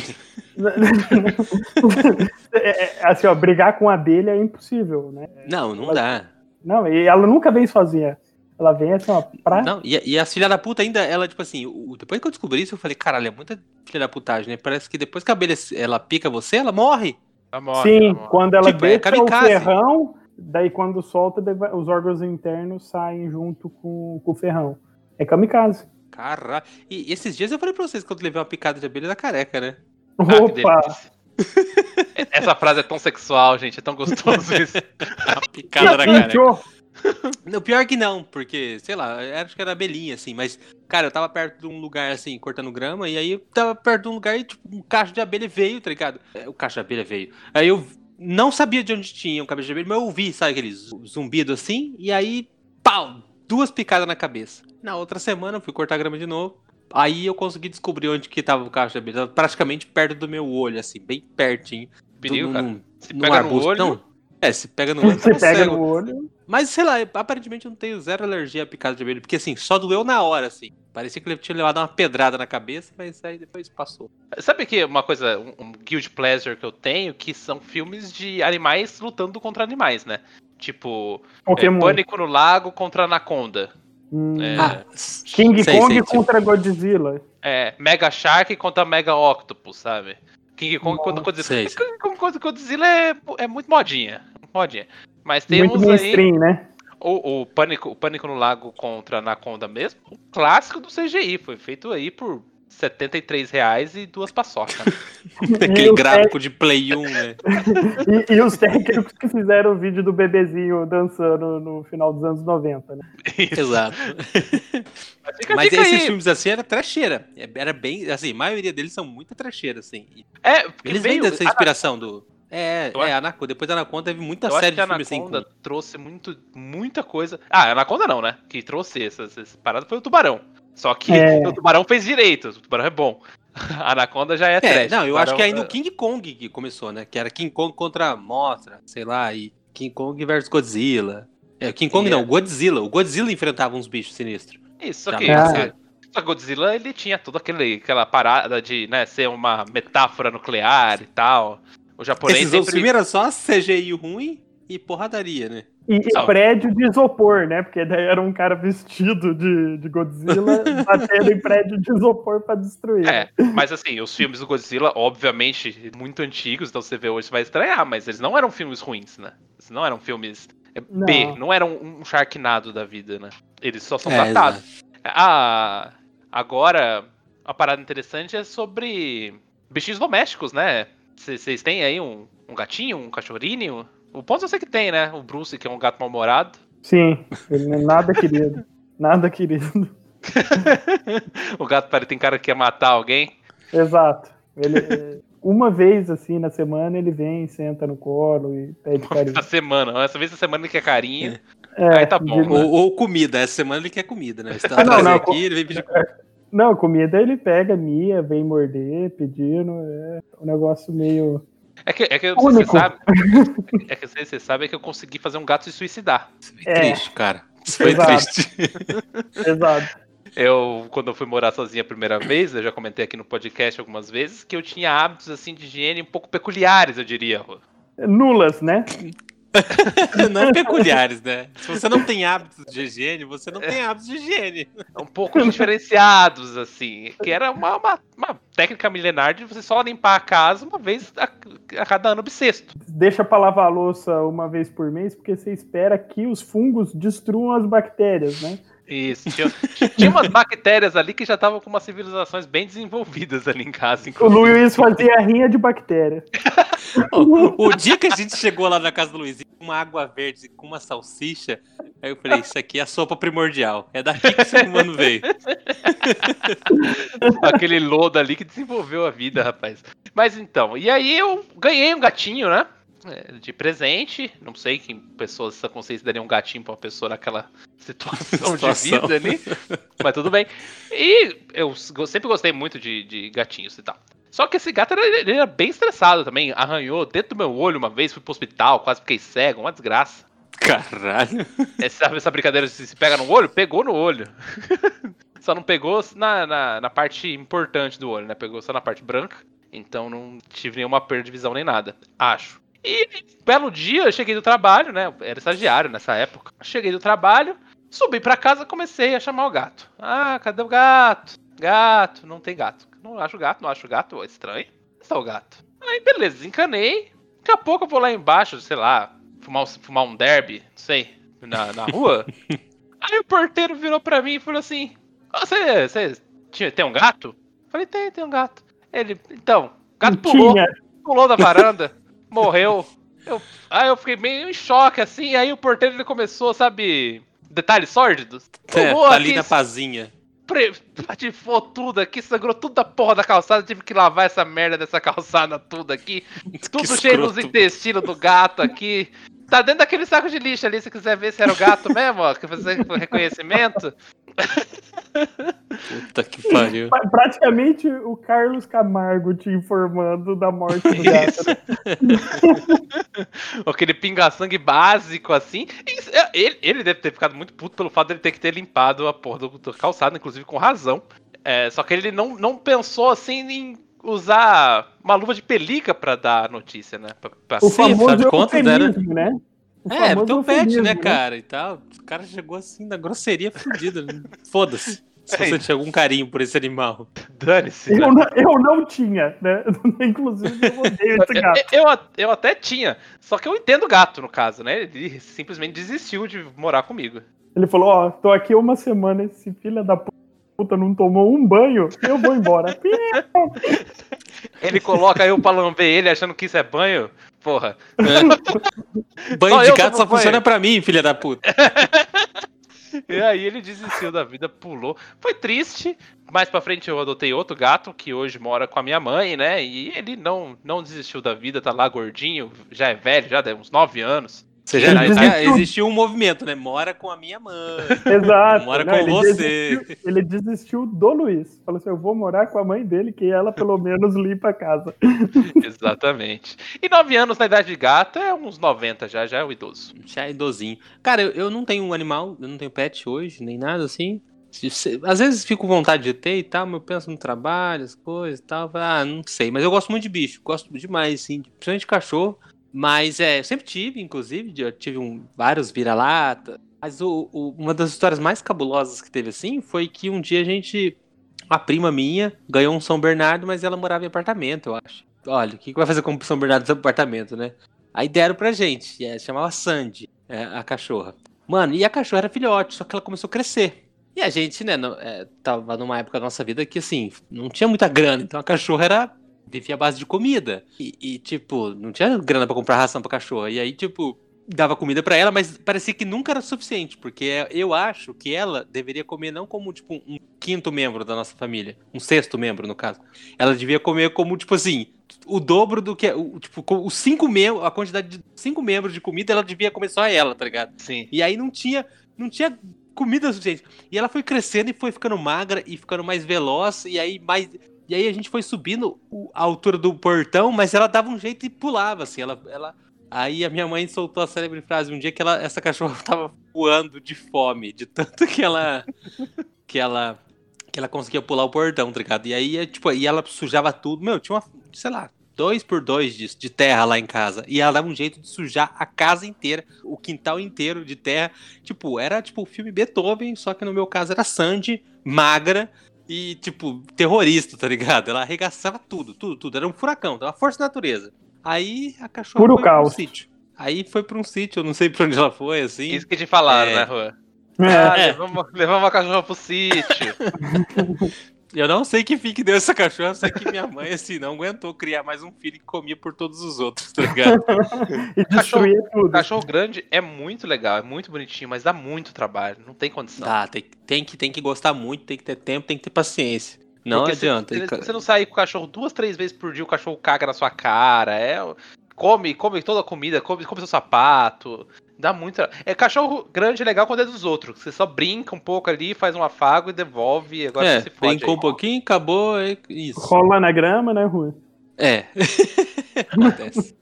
É, é, assim, ó, brigar com abelha é impossível, né? Não, não dá. Não, e ela nunca vem sozinha. Ela vem assim, ó, pra. Não, e, e as filha da puta ainda, ela, tipo assim, o- depois que eu descobri isso, eu falei, caralho, é muita filha da putagem, né? Parece que depois que a abelha ela pica você, ela morre. Tá morta, Sim, tá morta. quando ela Tipo, é o ferrão, daí quando solta, os órgãos internos saem junto com, com o ferrão. É kamikaze. Caralho. E esses dias eu falei pra vocês que eu levei uma picada de abelha da careca, né? Ah, Opa! delícia. Essa frase é tão sexual, gente. É tão gostoso isso. Uma picada na careca. No pior que não, porque, sei lá, acho que era abelhinha, assim, mas, cara, eu tava perto de um lugar, assim, cortando grama, e aí eu tava perto de um lugar e, tipo, um cacho de abelha veio, tá ligado? É, O cacho de abelha veio. Aí eu não sabia de onde tinha um cabeça de abelha, mas eu ouvi, sabe, aquele zu- zumbido assim, e aí, pau! Duas picadas na cabeça. Na outra semana eu fui cortar grama de novo. Aí eu consegui descobrir onde que tava o cacho de abelha. Tava praticamente perto do meu olho, assim, bem pertinho. Perigo, Num- cara. Se num pega no arbusto. olho. Não. É, se pega no olho, Você tá pega cego. no olho. Mas, sei lá, aparentemente eu não tenho zero alergia a picada de abelha, porque assim, só doeu na hora, assim. Parecia que ele tinha levado uma pedrada na cabeça, mas aí depois passou. Sabe que uma coisa, um, um guild pleasure que eu tenho, que são filmes de animais lutando contra animais, né? Tipo, é. Pânico no Lago contra Anaconda. Hum, É, King sei, Kong sei, tipo, contra Godzilla. é, Mega Shark contra Mega Octopus, sabe? King Kong contra Godzilla. King Kong contra Godzilla é, é muito modinha. Modinha. Mas Muito temos aí mainstream, né? o, o, Pânico, o Pânico no Lago contra Anaconda mesmo. Um clássico do CGI. Foi feito aí por 73 reais e duas paçocas. né? Aquele gráfico de Play 1, né? E, e os técnicos que fizeram o vídeo do bebezinho dançando no final dos anos 90, né? Exato. Mas fica Mas dica esses aí. filmes assim era trecheira. Era bem, assim, a maioria deles são muita trecheira, assim. É, porque Eles vêm veio- dessa inspiração do. É, Eu é, Anaconda. Depois da Anaconda teve muita Eu acho série que a de filme assim. Anaconda trouxe muito, muita coisa. Ah, a Anaconda não, né? Que trouxe essas, essas paradas foi o Tubarão. Só que É. o Tubarão fez direito. O Tubarão é bom. A Anaconda já é, É, trash. não, eu O acho que aí Tubarão no King Kong que começou, né? Que era King Kong contra a Mothra, sei lá, e King Kong versus Godzilla. É, King Kong E não, é- Godzilla. O Godzilla enfrentava uns bichos sinistros. é- Isso, só Já que só que Godzilla ele tinha toda aquela parada de né, ser uma metáfora nuclear e tal. O japonês Esses sempre... filmes só CGI ruim e porradaria, né? E, e prédio de isopor, né? Porque daí era um cara vestido de, de Godzilla batendo em prédio de isopor pra destruir. É, mas assim, os filmes do Godzilla, obviamente, muito antigos, então você vê hoje você vai estranhar, mas eles não eram filmes ruins, né? Eles não eram filmes é, B, Não. não eram um Sharknado da vida, né? Eles só são É, datados. Ah, agora, a parada interessante é sobre bichinhos domésticos, né? Vocês têm aí um, um gatinho, um cachorrinho? O ponto eu sei que tem, né? O Bruce, que é um gato mal-humorado. Sim, ele não é nada querido. Nada querido. o gato parece tem cara que quer matar alguém. Exato. Ele, é, uma vez assim na semana ele vem, senta no colo e pede carinho. Essa semana. Essa vez essa semana ele quer carinho. É, Aí tá bom. de- Ou, ou comida. Essa semana ele quer comida, né? Você tá Ah, não, não, aqui, ele vem pedir Não, comida ele pega, mia, vem morder, pedindo. É um negócio meio. É que, é que eu não sei se Único. você sabe. É que eu não sei se você sabe é que eu consegui fazer um gato se suicidar. É. triste, cara. Isso foi Exato. triste. Pesado. Eu, quando eu fui morar sozinha a primeira vez, eu já comentei aqui no podcast algumas vezes, que eu tinha hábitos assim de higiene um pouco peculiares, eu diria. Rô. Nulas, né? não peculiares, né? Se você não tem hábitos de higiene, você não tem hábitos de higiene. Um pouco diferenciados, assim. Que era uma, uma, uma técnica milenar de você só limpar a casa uma vez a, a cada ano bissexto. Deixa pra lavar a louça uma vez por mês, porque você espera que os fungos destruam as bactérias, né? Isso, tinha, tinha umas bactérias ali que já estavam com umas civilizações bem desenvolvidas ali em casa. O inclusive. Luiz fazia rinha de bactéria. O, o dia que a gente chegou lá na casa do Luizinho com uma água verde com uma salsicha, aí eu falei, isso aqui é a sopa primordial. É daqui que o ser humano veio. Aquele lodo ali que desenvolveu a vida, rapaz. Mas então, e aí eu ganhei um gatinho, né? É, De presente. Não sei que pessoas dessa consciência daria um gatinho pra uma pessoa naquela situação, de Situação. vida ali. Mas tudo bem. E eu sempre gostei muito de, de gatinhos e tal. Só que esse gato era, ele era bem estressado também. Arranhou dentro do meu olho uma vez, fui pro hospital, quase fiquei cego, uma desgraça. Caralho. Essa, essa brincadeira de se pega no olho? Pegou no olho. só não pegou na, na, na parte importante do olho, né? Pegou só na parte branca. Então não tive nenhuma perda de visão nem nada. Acho. E belo dia, eu cheguei do trabalho, né? Eu era estagiário nessa época. Cheguei do trabalho, subi pra casa comecei a chamar o gato. Ah, cadê o gato? Gato, não tem gato. Não acho gato, não acho gato. Ó, estranho. Está o gato? Aí, beleza, desencanei. Daqui a pouco eu vou lá embaixo, sei lá, fumar, um- fumar um derby, não sei, na, na rua. Aí o porteiro virou pra mim e falou assim: "Ah, Você, você tinha, tem um gato? Eu falei: Tem, tem um gato. Ele, então, o gato pulou, pulou da varanda, morreu. Eu, aí eu fiquei meio em choque assim. Aí o porteiro ele começou, sabe, detalhes sórdidos. É, tá ali na pazinha. pre- patifou tudo aqui, sangrou tudo da porra da calçada. Tive que lavar essa merda dessa calçada tudo aqui. Tudo cheio dos intestinos do gato aqui. Tá dentro daquele saco de lixo ali, se quiser ver se era o gato mesmo, ó, que fazer o reconhecimento. Puta que pariu. Pra- Praticamente o Carlos Camargo te informando da morte do gato. Aquele pinga-sangue básico assim. E é, Ele, ele deve ter ficado muito puto pelo fato de ele ter que ter limpado a porra do, do calçado, inclusive com razão. É, só que ele não, não pensou assim em usar uma luva de pelica pra dar a notícia, né? Pra, pra- O Sim, afinal famoso de contas, era- né? O É, famoso teu pet, eufemismo, né, cara? E tal. O cara chegou assim na grosseria fudida. né? Foda-se. Se você tinha algum carinho por esse animal. Dane-se. né? Eu não, eu não tinha, né? Inclusive, eu odeio esse gato. Eu, eu, eu até tinha, só que eu entendo o gato, no caso, né? Ele simplesmente desistiu de morar comigo. Ele falou, ó, tô aqui uma semana, esse filho da puta não tomou um banho, eu vou embora. Ele coloca eu pra lamber ele achando que isso é banho. Porra. Banho Só de gato só banho. funciona pra mim, filha da puta. E aí ele desistiu da vida, pulou. Foi triste. Mais pra frente eu adotei outro gato que hoje mora com a minha mãe, né? E ele não, não desistiu da vida, tá lá gordinho, já é velho, já tem uns 9 anos. Você já, Ele já desistiu. existiu um movimento, né? Mora com a minha mãe. Exato. Mora Não, com ele você. Desistiu, ele desistiu do Luiz. Falou assim, eu vou morar com a mãe dele, que ela pelo menos limpa a casa. Exatamente. E 9 anos na idade de gato é uns 90 já, já é o idoso. Já é idosinho. Cara, eu, eu não tenho um animal, eu não tenho pet hoje, nem nada assim. Às vezes fico com vontade de ter e tal, mas eu penso no trabalho, as coisas e tal. Ah, não sei. Mas eu gosto muito de bicho. Gosto demais, assim. Principalmente de cachorro. Mas é, eu sempre tive, inclusive. Eu tive um, vários vira-lata. Mas o- o- uma das histórias mais cabulosas que teve, assim, foi que um dia a gente. A prima minha ganhou um São Bernardo, mas ela morava em apartamento, eu acho. Olha, o que que vai fazer com o São Bernardo no apartamento, né? Aí deram pra gente. É, chamava Sandy, é, a cachorra. Mano, e a cachorra era filhote, só que ela começou a crescer. E a gente, né, é, tava numa época da nossa vida que, assim, não tinha muita grana. Então a cachorra era. Vivia à base de comida. E, e, tipo, não tinha grana pra comprar ração pra cachorra. E aí, tipo, dava comida pra ela, mas parecia que nunca era suficiente. Porque eu acho que ela deveria comer não como, tipo, um quinto membro da nossa família. Um sexto membro, no caso. Ela devia comer como, tipo assim, o dobro do que. O, tipo, os cinco membros, a quantidade de cinco membros de comida, ela devia comer só ela, tá ligado? Sim. E aí não tinha, não tinha comida suficiente. E ela foi crescendo e foi ficando magra e ficando mais veloz, e aí mais. E aí a gente foi subindo a altura do portão, mas ela dava um jeito e pulava, assim. Ela, ela... Aí a minha mãe soltou a célebre frase um dia que ela, essa cachorra tava voando de fome, de tanto que ela. que ela. que ela conseguia pular o portão, tá ligado? E aí, é, tipo, e ela sujava tudo. Meu, tinha uma, sei lá, dois por dois de, de terra lá em casa. E ela dava um jeito de sujar a casa inteira, o quintal inteiro de terra. Tipo, era tipo o filme Beethoven, só que no meu caso era Sandy, magra e, tipo, terrorista, tá ligado? Ela arregaçava tudo, tudo, tudo. Era um furacão, era uma força da natureza. Aí a cachorra Puro foi pra um caos. sítio. Aí foi pra um sítio, eu não sei pra onde ela foi, assim. Isso que te falaram, É. né, Rua? Ah, É. levamos, levamos a cachorra pro sítio. Eu não sei que fim que deu essa cachorra, eu sei que minha mãe, assim, não aguentou criar mais um filho que comia por todos os outros, tá ligado? E destruía tudo. Cachorro grande é muito legal, é muito bonitinho, mas dá muito trabalho, não tem condição. Tá, tem, tem, que, tem que gostar muito, tem que ter tempo, tem que ter paciência. Não Porque adianta. Se, você não sair com o cachorro duas, três vezes por dia, o cachorro caga na sua cara. É, come, come toda a comida, come, come seu sapato. Dá muito. É cachorro grande é legal quando é dos outros. Você só brinca um pouco ali, faz um afago e devolve. Agora é, você se fode. brincou um aí. pouquinho, acabou, é isso. Rola na grama, né, Rui? É. Acontece.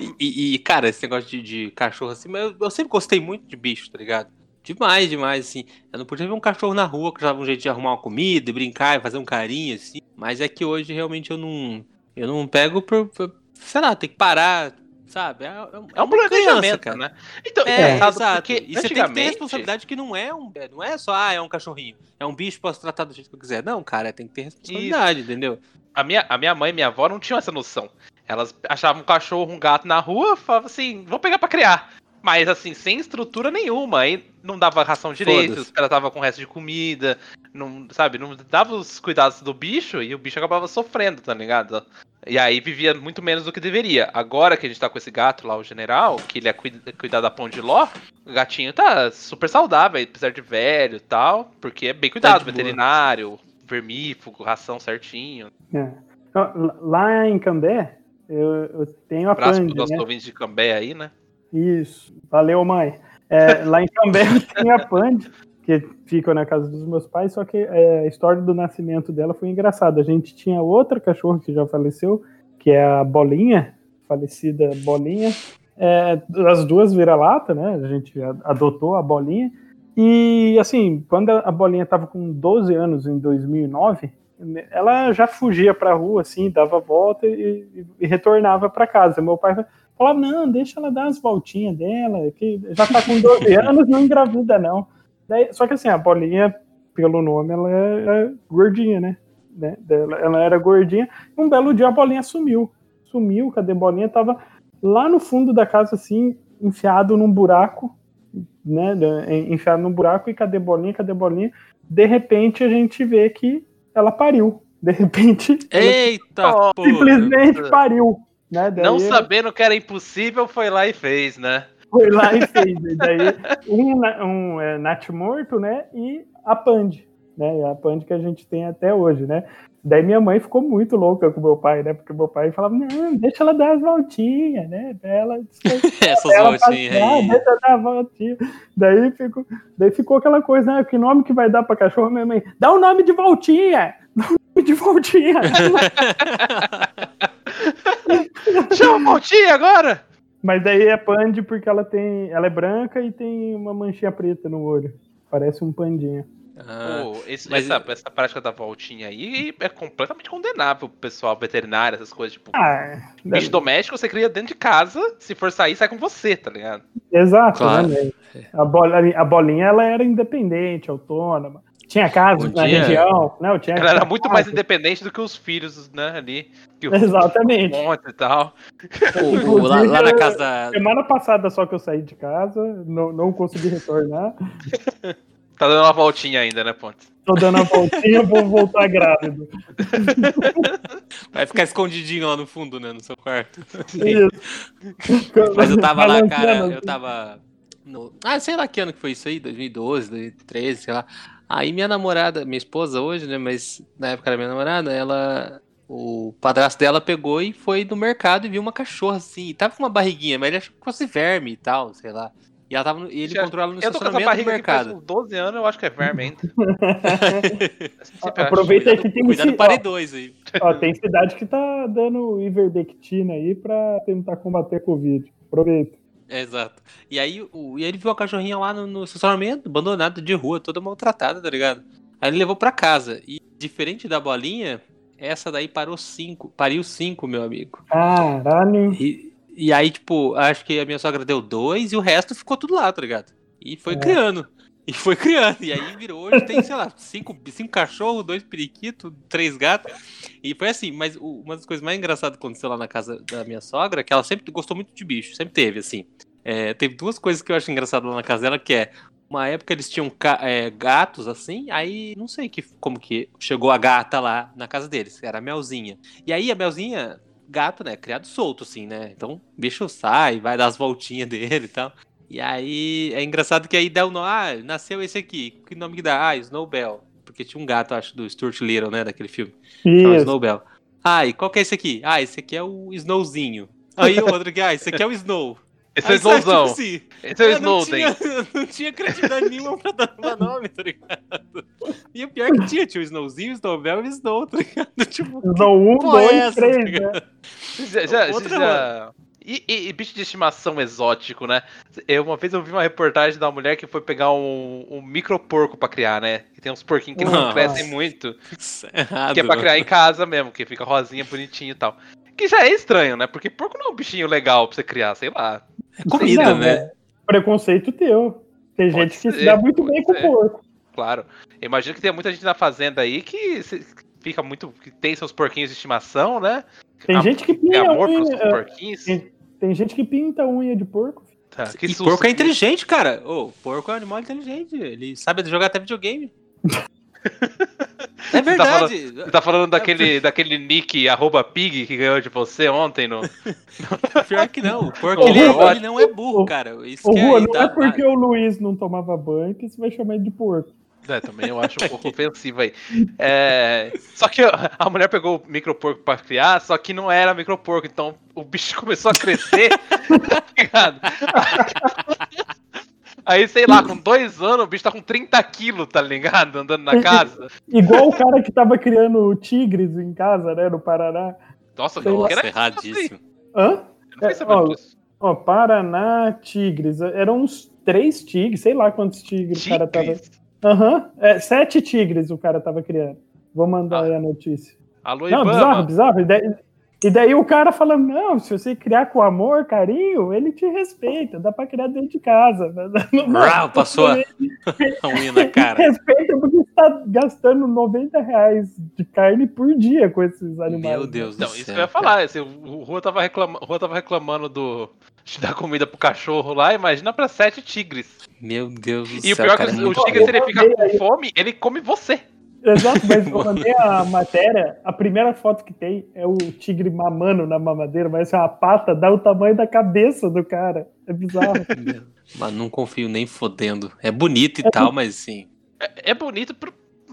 E, e- e, cara, esse negócio de, de cachorro assim, mas eu, eu sempre gostei muito de bicho, tá ligado? Demais, demais, assim. Eu não podia ver um cachorro na rua que já dava um jeito de arrumar uma comida, e brincar, e fazer um carinho, assim. Mas é que hoje realmente eu não. Eu não pego por. por- sei lá, tem que parar, sabe? É, é, É um planejamento, criança, cara. né? Então, É, engraçado, exato. porque E você tem que ter responsabilidade que não é um. é, Não é só, ah, é um cachorrinho. É um bicho, posso tratar do jeito que eu quiser. Não, cara, tem que ter responsabilidade, entendeu? A minha, a minha mãe e minha avó não tinham essa noção. Elas achavam um cachorro, um gato na rua, falavam assim, vou pegar pra criar. Mas assim, sem estrutura nenhuma. Aí não dava ração direito, os caras tava com resto de comida, não, sabe, não dava os cuidados do bicho e o bicho acabava sofrendo, tá ligado? E aí vivia muito menos do que deveria. Agora que a gente tá com esse gato lá, o general, que ele é cuida, cuidar da pão de ló, o gatinho tá super saudável, apesar de velho e tal, porque é bem cuidado, de boa. veterinário, vermífugo, ração certinho. É. Ó, Lá em Cambé, eu, eu tenho a Abraço Pand, pro nosso né? ouvinte de Cambé aí, né? Isso. Valeu, mãe. É, lá em Cambé tenho a Pand, que fica na casa dos meus pais, só que é, a história do nascimento dela foi engraçada. A gente tinha outra cachorra que já faleceu, que é a Bolinha, falecida Bolinha. É, as duas vira-lata, né? A gente a- adotou a Bolinha. E, assim, quando a a Bolinha estava com 12 anos, em 2009, ela já fugia pra rua, assim, dava a volta e, e- e retornava para casa. Meu pai falava, não, deixa ela dar as voltinhas dela, que já tá com 12 anos, não engravida, não. Daí, só que assim, a bolinha, pelo nome, ela é, é gordinha, né? né? Ela, ela era gordinha. Um belo dia a bolinha sumiu. Sumiu, cadê a bolinha? Tava lá no fundo da casa, assim, enfiado num buraco, né? Enfiado num buraco, e cadê a bolinha? Cadê a bolinha? De repente a gente vê que ela pariu. De repente, ela Eita, porra. simplesmente pariu. Né? Daí Não eu- sabendo que era impossível, foi lá e fez, né? foi lá e fez. E daí, um, um é, Nat morto, né? E a Pand, né? A Pand que a gente tem até hoje, né? Daí minha mãe ficou muito louca com meu pai, né? Porque meu pai falava, não, deixa ela dar as voltinhas, né? Ela Essas voltinhas passear, aí. deixa ela dar a voltinha. Daí ficou, daí ficou aquela coisa, né? Que nome que vai dar pra cachorro? Minha mãe, dá o nome de voltinha! De voltinha! Chama a Montinha agora! Mas daí é Pand porque ela tem. Ela é branca e tem uma manchinha preta no olho. Parece um pandinha. Ah, Pô, esse- mas- essa, essa prática da voltinha aí é completamente condenável pro pessoal veterinário, essas coisas, tipo. Ah, Bicho doméstico você cria dentro de casa, se for sair, sai com você, tá ligado? exato, Claro. né? A bolinha, a bolinha ela era independente, autônoma. Tinha casa na dia- região, né? Eu tinha Ela era muito casa. mais independente do que os filhos, né, ali. Que o Exatamente. monte e tal. o- o- lá, lá na casa. Semana passada só que eu saí de casa, não, não consegui retornar. Tá dando uma voltinha ainda, né, Pontes? Tô dando a voltinha, vou voltar grávido. Vai ficar escondidinho lá no fundo, né? No seu quarto. Isso. Mas eu tava lá, cara, eu tava. No... Ah, sei lá que ano que foi isso aí, 2012, 2013, sei lá. Aí minha namorada, minha esposa hoje, né? Mas na época era minha namorada, ela. O padrasto dela pegou e foi no mercado e viu uma cachorra assim. E tava com uma barriguinha, mas ele achou que fosse verme e tal, sei lá. E, ela tava no- e ele Já- encontrou ela no Eu tô com essa estacionamento do barriga aqui faz mercado. uns 12 anos, eu acho que é verme ainda. Acho. Aproveita aí que tem Cuidado esse- parei dois aí. Ó, tem cidade que tá dando ivermectina aí pra tentar combater a Covid. Aproveita. Exato. E aí o, e ele viu a cachorrinha lá no, no estacionamento, abandonada de rua, toda maltratada, tá ligado? Aí ele levou pra casa. E diferente da bolinha, essa daí parou cinco, pariu cinco, meu amigo. Caralho. E, e aí, tipo, acho que a minha sogra deu dois e o resto ficou tudo lá, tá ligado? E foi É. criando. E foi criando. E aí virou, hoje tem, sei lá, cinco, cinco cachorros, dois periquitos, três gatos. E foi assim, mas uma das coisas mais engraçadas que aconteceu lá na casa da minha sogra é que ela sempre gostou muito de bicho, sempre teve, assim. É, teve duas coisas que eu acho engraçado lá na casa dela, que é uma época eles tinham é, gatos assim, aí não sei que, como que chegou a gata lá na casa deles, era a Melzinha. E aí a Melzinha, gato, né, criado solto assim, né? Então o bicho sai, vai dar as voltinhas dele e tal. E aí é engraçado que aí dá o nome, ah, nasceu esse aqui, que nome que dá? Ah, Snowbell. Porque tinha um gato, acho, do Stuart Little, né, daquele filme. Isso. Snowbell. Ah, e qual que é esse aqui? Ah, esse aqui é o Snowzinho. Aí o outro aqui, ah, esse aqui é o Snow. Esse é o Snowzão. Tipo assim, esse é o Snowden. Não tinha, não tinha criatividade nenhuma pra dar nome, tá ligado? E o pior é que tinha, tinha o Snowzinho, o Snowbell e o Snow, tá ligado? Tipo, Snow 1, 2, 3, né? Já, já, Outra, já... E, e, e, bicho de estimação exótico, né? Eu, uma vez eu vi uma reportagem da mulher que foi pegar um, um micro porco pra criar, né? Que tem uns porquinhos que não crescem muito. É errado, que é pra criar em casa mesmo, que fica rosinha, bonitinho e tal. Que já é estranho, né? Porque porco não é um bichinho legal pra você criar, sei lá. É comida, não, né? É preconceito teu. Tem Pode gente que ser, se dá muito bem com porco. Claro. Imagino que tem muita gente na fazenda aí que fica muito. que tem seus porquinhos de estimação, né? Tem gente que pinta amor seus porquinhos. Tem, tem, gente que pinta unha de porco. Tá, e susto, porco é inteligente, cara. O oh, porco é um animal inteligente. Ele sabe jogar até videogame. É verdade. Você tá falando, você tá falando daquele, daquele nick arroba pig que ganhou de você ontem no. Pior que não. Porque ele, é, ele, não é burro, cara. Isso o Rua, não é porque o Luiz não tomava banho que você vai chamar ele de porco. É, também eu acho um pouco ofensivo aí. É, só que a mulher pegou o micro porco pra criar, só que não era micro porco, então o bicho começou a crescer, tá ligado? Aí, sei lá, com dois anos, o bicho tá com 30 quilos, tá ligado? Andando na casa. Igual o cara que tava criando tigres em casa, né, no Paraná. Nossa, não, era erradíssimo. Hã? Eu é, ó, ó, Paraná, tigres. Eram uns três tigres, sei lá quantos tigres, tigres? o cara tava. Aham, uhum, é, sete tigres o cara tava criando. Vou mandar ah. aí a notícia. Alô, Não, Ibama. bizarro, bizarro. E daí o cara fala: não, se você criar com amor, carinho, ele te respeita, dá pra criar dentro de casa. Brau, passou a, unha na cara. Respeita porque você tá gastando 90 reais de carne por dia com esses animais. Meu Deus né? do céu. Isso que eu ia falar, assim, o Rua tava, reclama, Rua tava reclamando do, de dar comida pro cachorro lá, imagina pra sete tigres. Meu Deus do e céu. E o pior é que o tigre, se ele ficar com fome, ele come você. Exato, mas eu mandei a matéria, a primeira foto que tem é o tigre mamando na mamadeira, mas a pata dá o tamanho da cabeça do cara. É bizarro. Mas não confio nem fodendo. É bonito e é tal, mas sim. É, é bonito,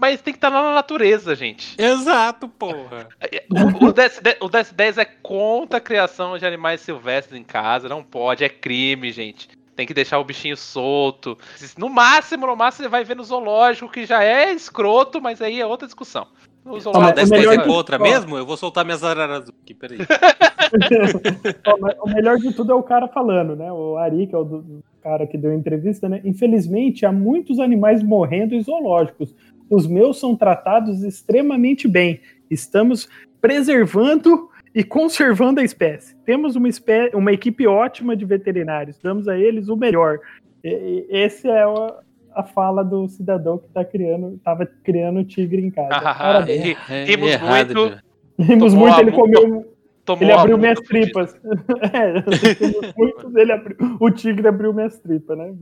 mas tem que estar na natureza, gente. Exato, porra. O, o, DS10, o DS10 é contra a criação de animais silvestres em casa, não pode, é crime, gente tem que deixar o bichinho solto. No máximo, no máximo, você vai ver no zoológico, que já é escroto, mas aí é outra discussão. O zoológico ah, melhor é outra mesmo? Eu vou soltar minhas araras aqui, peraí. o melhor de tudo é o cara falando, né? O Ari, que é o cara que deu a entrevista, né? Infelizmente, há muitos animais morrendo em zoológicos. Os meus são tratados extremamente bem. Estamos preservando e conservando a espécie. Temos uma, espé uma equipe ótima de veterinários, damos a eles o melhor. E, e essa é a, a, fala do cidadão que tá criando, estava criando tigre em casa. Ah, é, é, rimos errado, muito. Rimos muito, ele comeu. Tomou ele abriu minhas tripas. é, muito, ele abriu, o tigre abriu minhas tripas, né?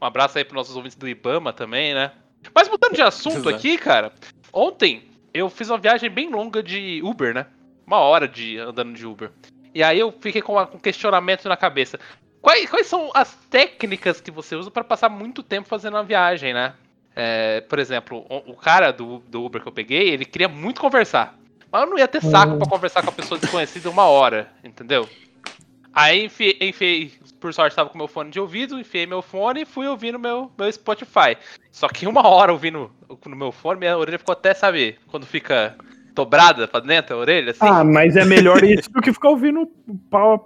Um abraço aí para nossos ouvintes do Ibama também, né? Mas mudando de assunto aqui, cara, ontem eu fiz uma viagem bem longa de Uber, né? uma hora de andando de Uber. E aí eu fiquei com um questionamento na cabeça. Quais, quais são as técnicas que você usa para passar muito tempo fazendo uma viagem, né? É, por exemplo, o, o, cara do, do Uber que eu peguei, ele queria muito conversar. Mas eu não ia ter saco para conversar com a pessoa desconhecida uma hora, entendeu? Aí enfiei, enfiei por sorte estava com meu fone de ouvido, enfiei meu fone e fui ouvindo meu, meu Spotify. Só que uma hora ouvindo no meu fone, minha orelha ficou até, sabe, quando fica dobrada pra dentro a orelha, assim. Ah, mas é melhor isso do que ficar ouvindo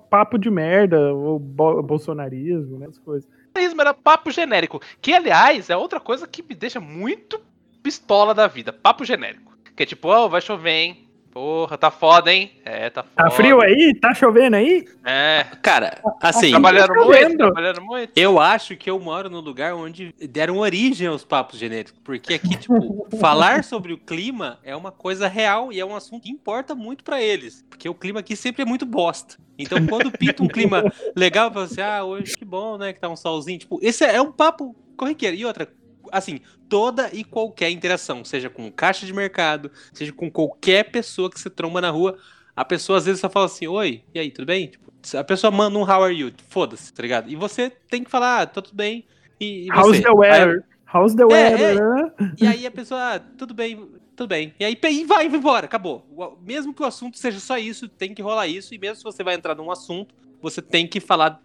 papo de merda, ou bolsonarismo, né, as coisas. Bolsonarismo era papo genérico, que aliás é outra coisa que me deixa muito pistola da vida, papo genérico. Que é tipo, oh, vai chover, hein? Porra, tá foda, hein? É, tá foda. Tá frio aí? Tá chovendo aí? É. Cara, assim. Trabalhando tá muito, trabalhando muito. Eu acho que eu moro num lugar onde deram origem aos papos genéricos. Porque aqui, tipo, falar sobre o clima é uma coisa real e é um assunto que importa muito para eles. Porque o clima aqui sempre é muito bosta. Então, quando pinta um clima legal, você, ah, hoje que bom, né? Que tá um solzinho. Tipo, esse é um papo corriqueira. E outra, assim, toda e qualquer interação, seja com caixa de mercado, seja com qualquer pessoa que você tromba na rua, a pessoa às vezes só fala assim, oi, e aí, tudo bem? Tipo, a pessoa manda um how are you, foda-se, tá ligado? E você tem que falar, ah, tá tudo bem. E, e How's the weather? How's the É, weather? é. né? E aí a pessoa, ah, tudo bem, tudo bem. E aí e vai, vai embora, acabou. Mesmo que o assunto seja só isso, tem que rolar isso. E mesmo se você vai entrar num assunto, você tem que falar,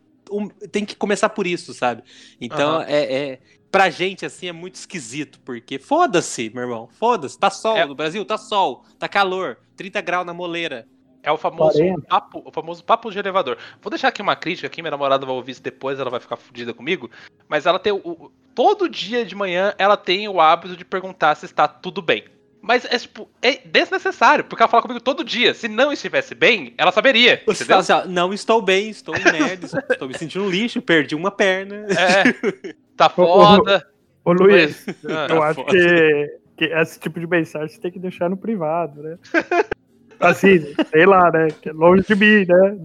tem que começar por isso, sabe? Então, Aham. é, é. Pra gente, assim, é muito esquisito, porque foda-se, meu irmão, foda-se. Tá sol É. no Brasil, tá sol, tá calor, 30 graus na moleira. É o famoso 40. papo, o famoso papo de elevador. Vou deixar aqui uma crítica aqui, minha namorada vai ouvir isso depois, ela vai ficar fodida comigo. Mas ela tem o, o- todo dia de manhã ela tem o hábito de perguntar se está tudo bem. Mas é tipo, é desnecessário, porque ela fala comigo todo dia. Se não estivesse bem, ela saberia. Você Entendeu? fala assim, ó, não estou bem, estou um merda, estou me sentindo um lixo, perdi uma perna. É, tá Ô, ô, foda. Ô, Luiz, Ah, eu tá acho foda. que, que esse tipo de mensagem você tem que deixar no privado, né? Assim, sei lá, né? Que é longe de mim, né?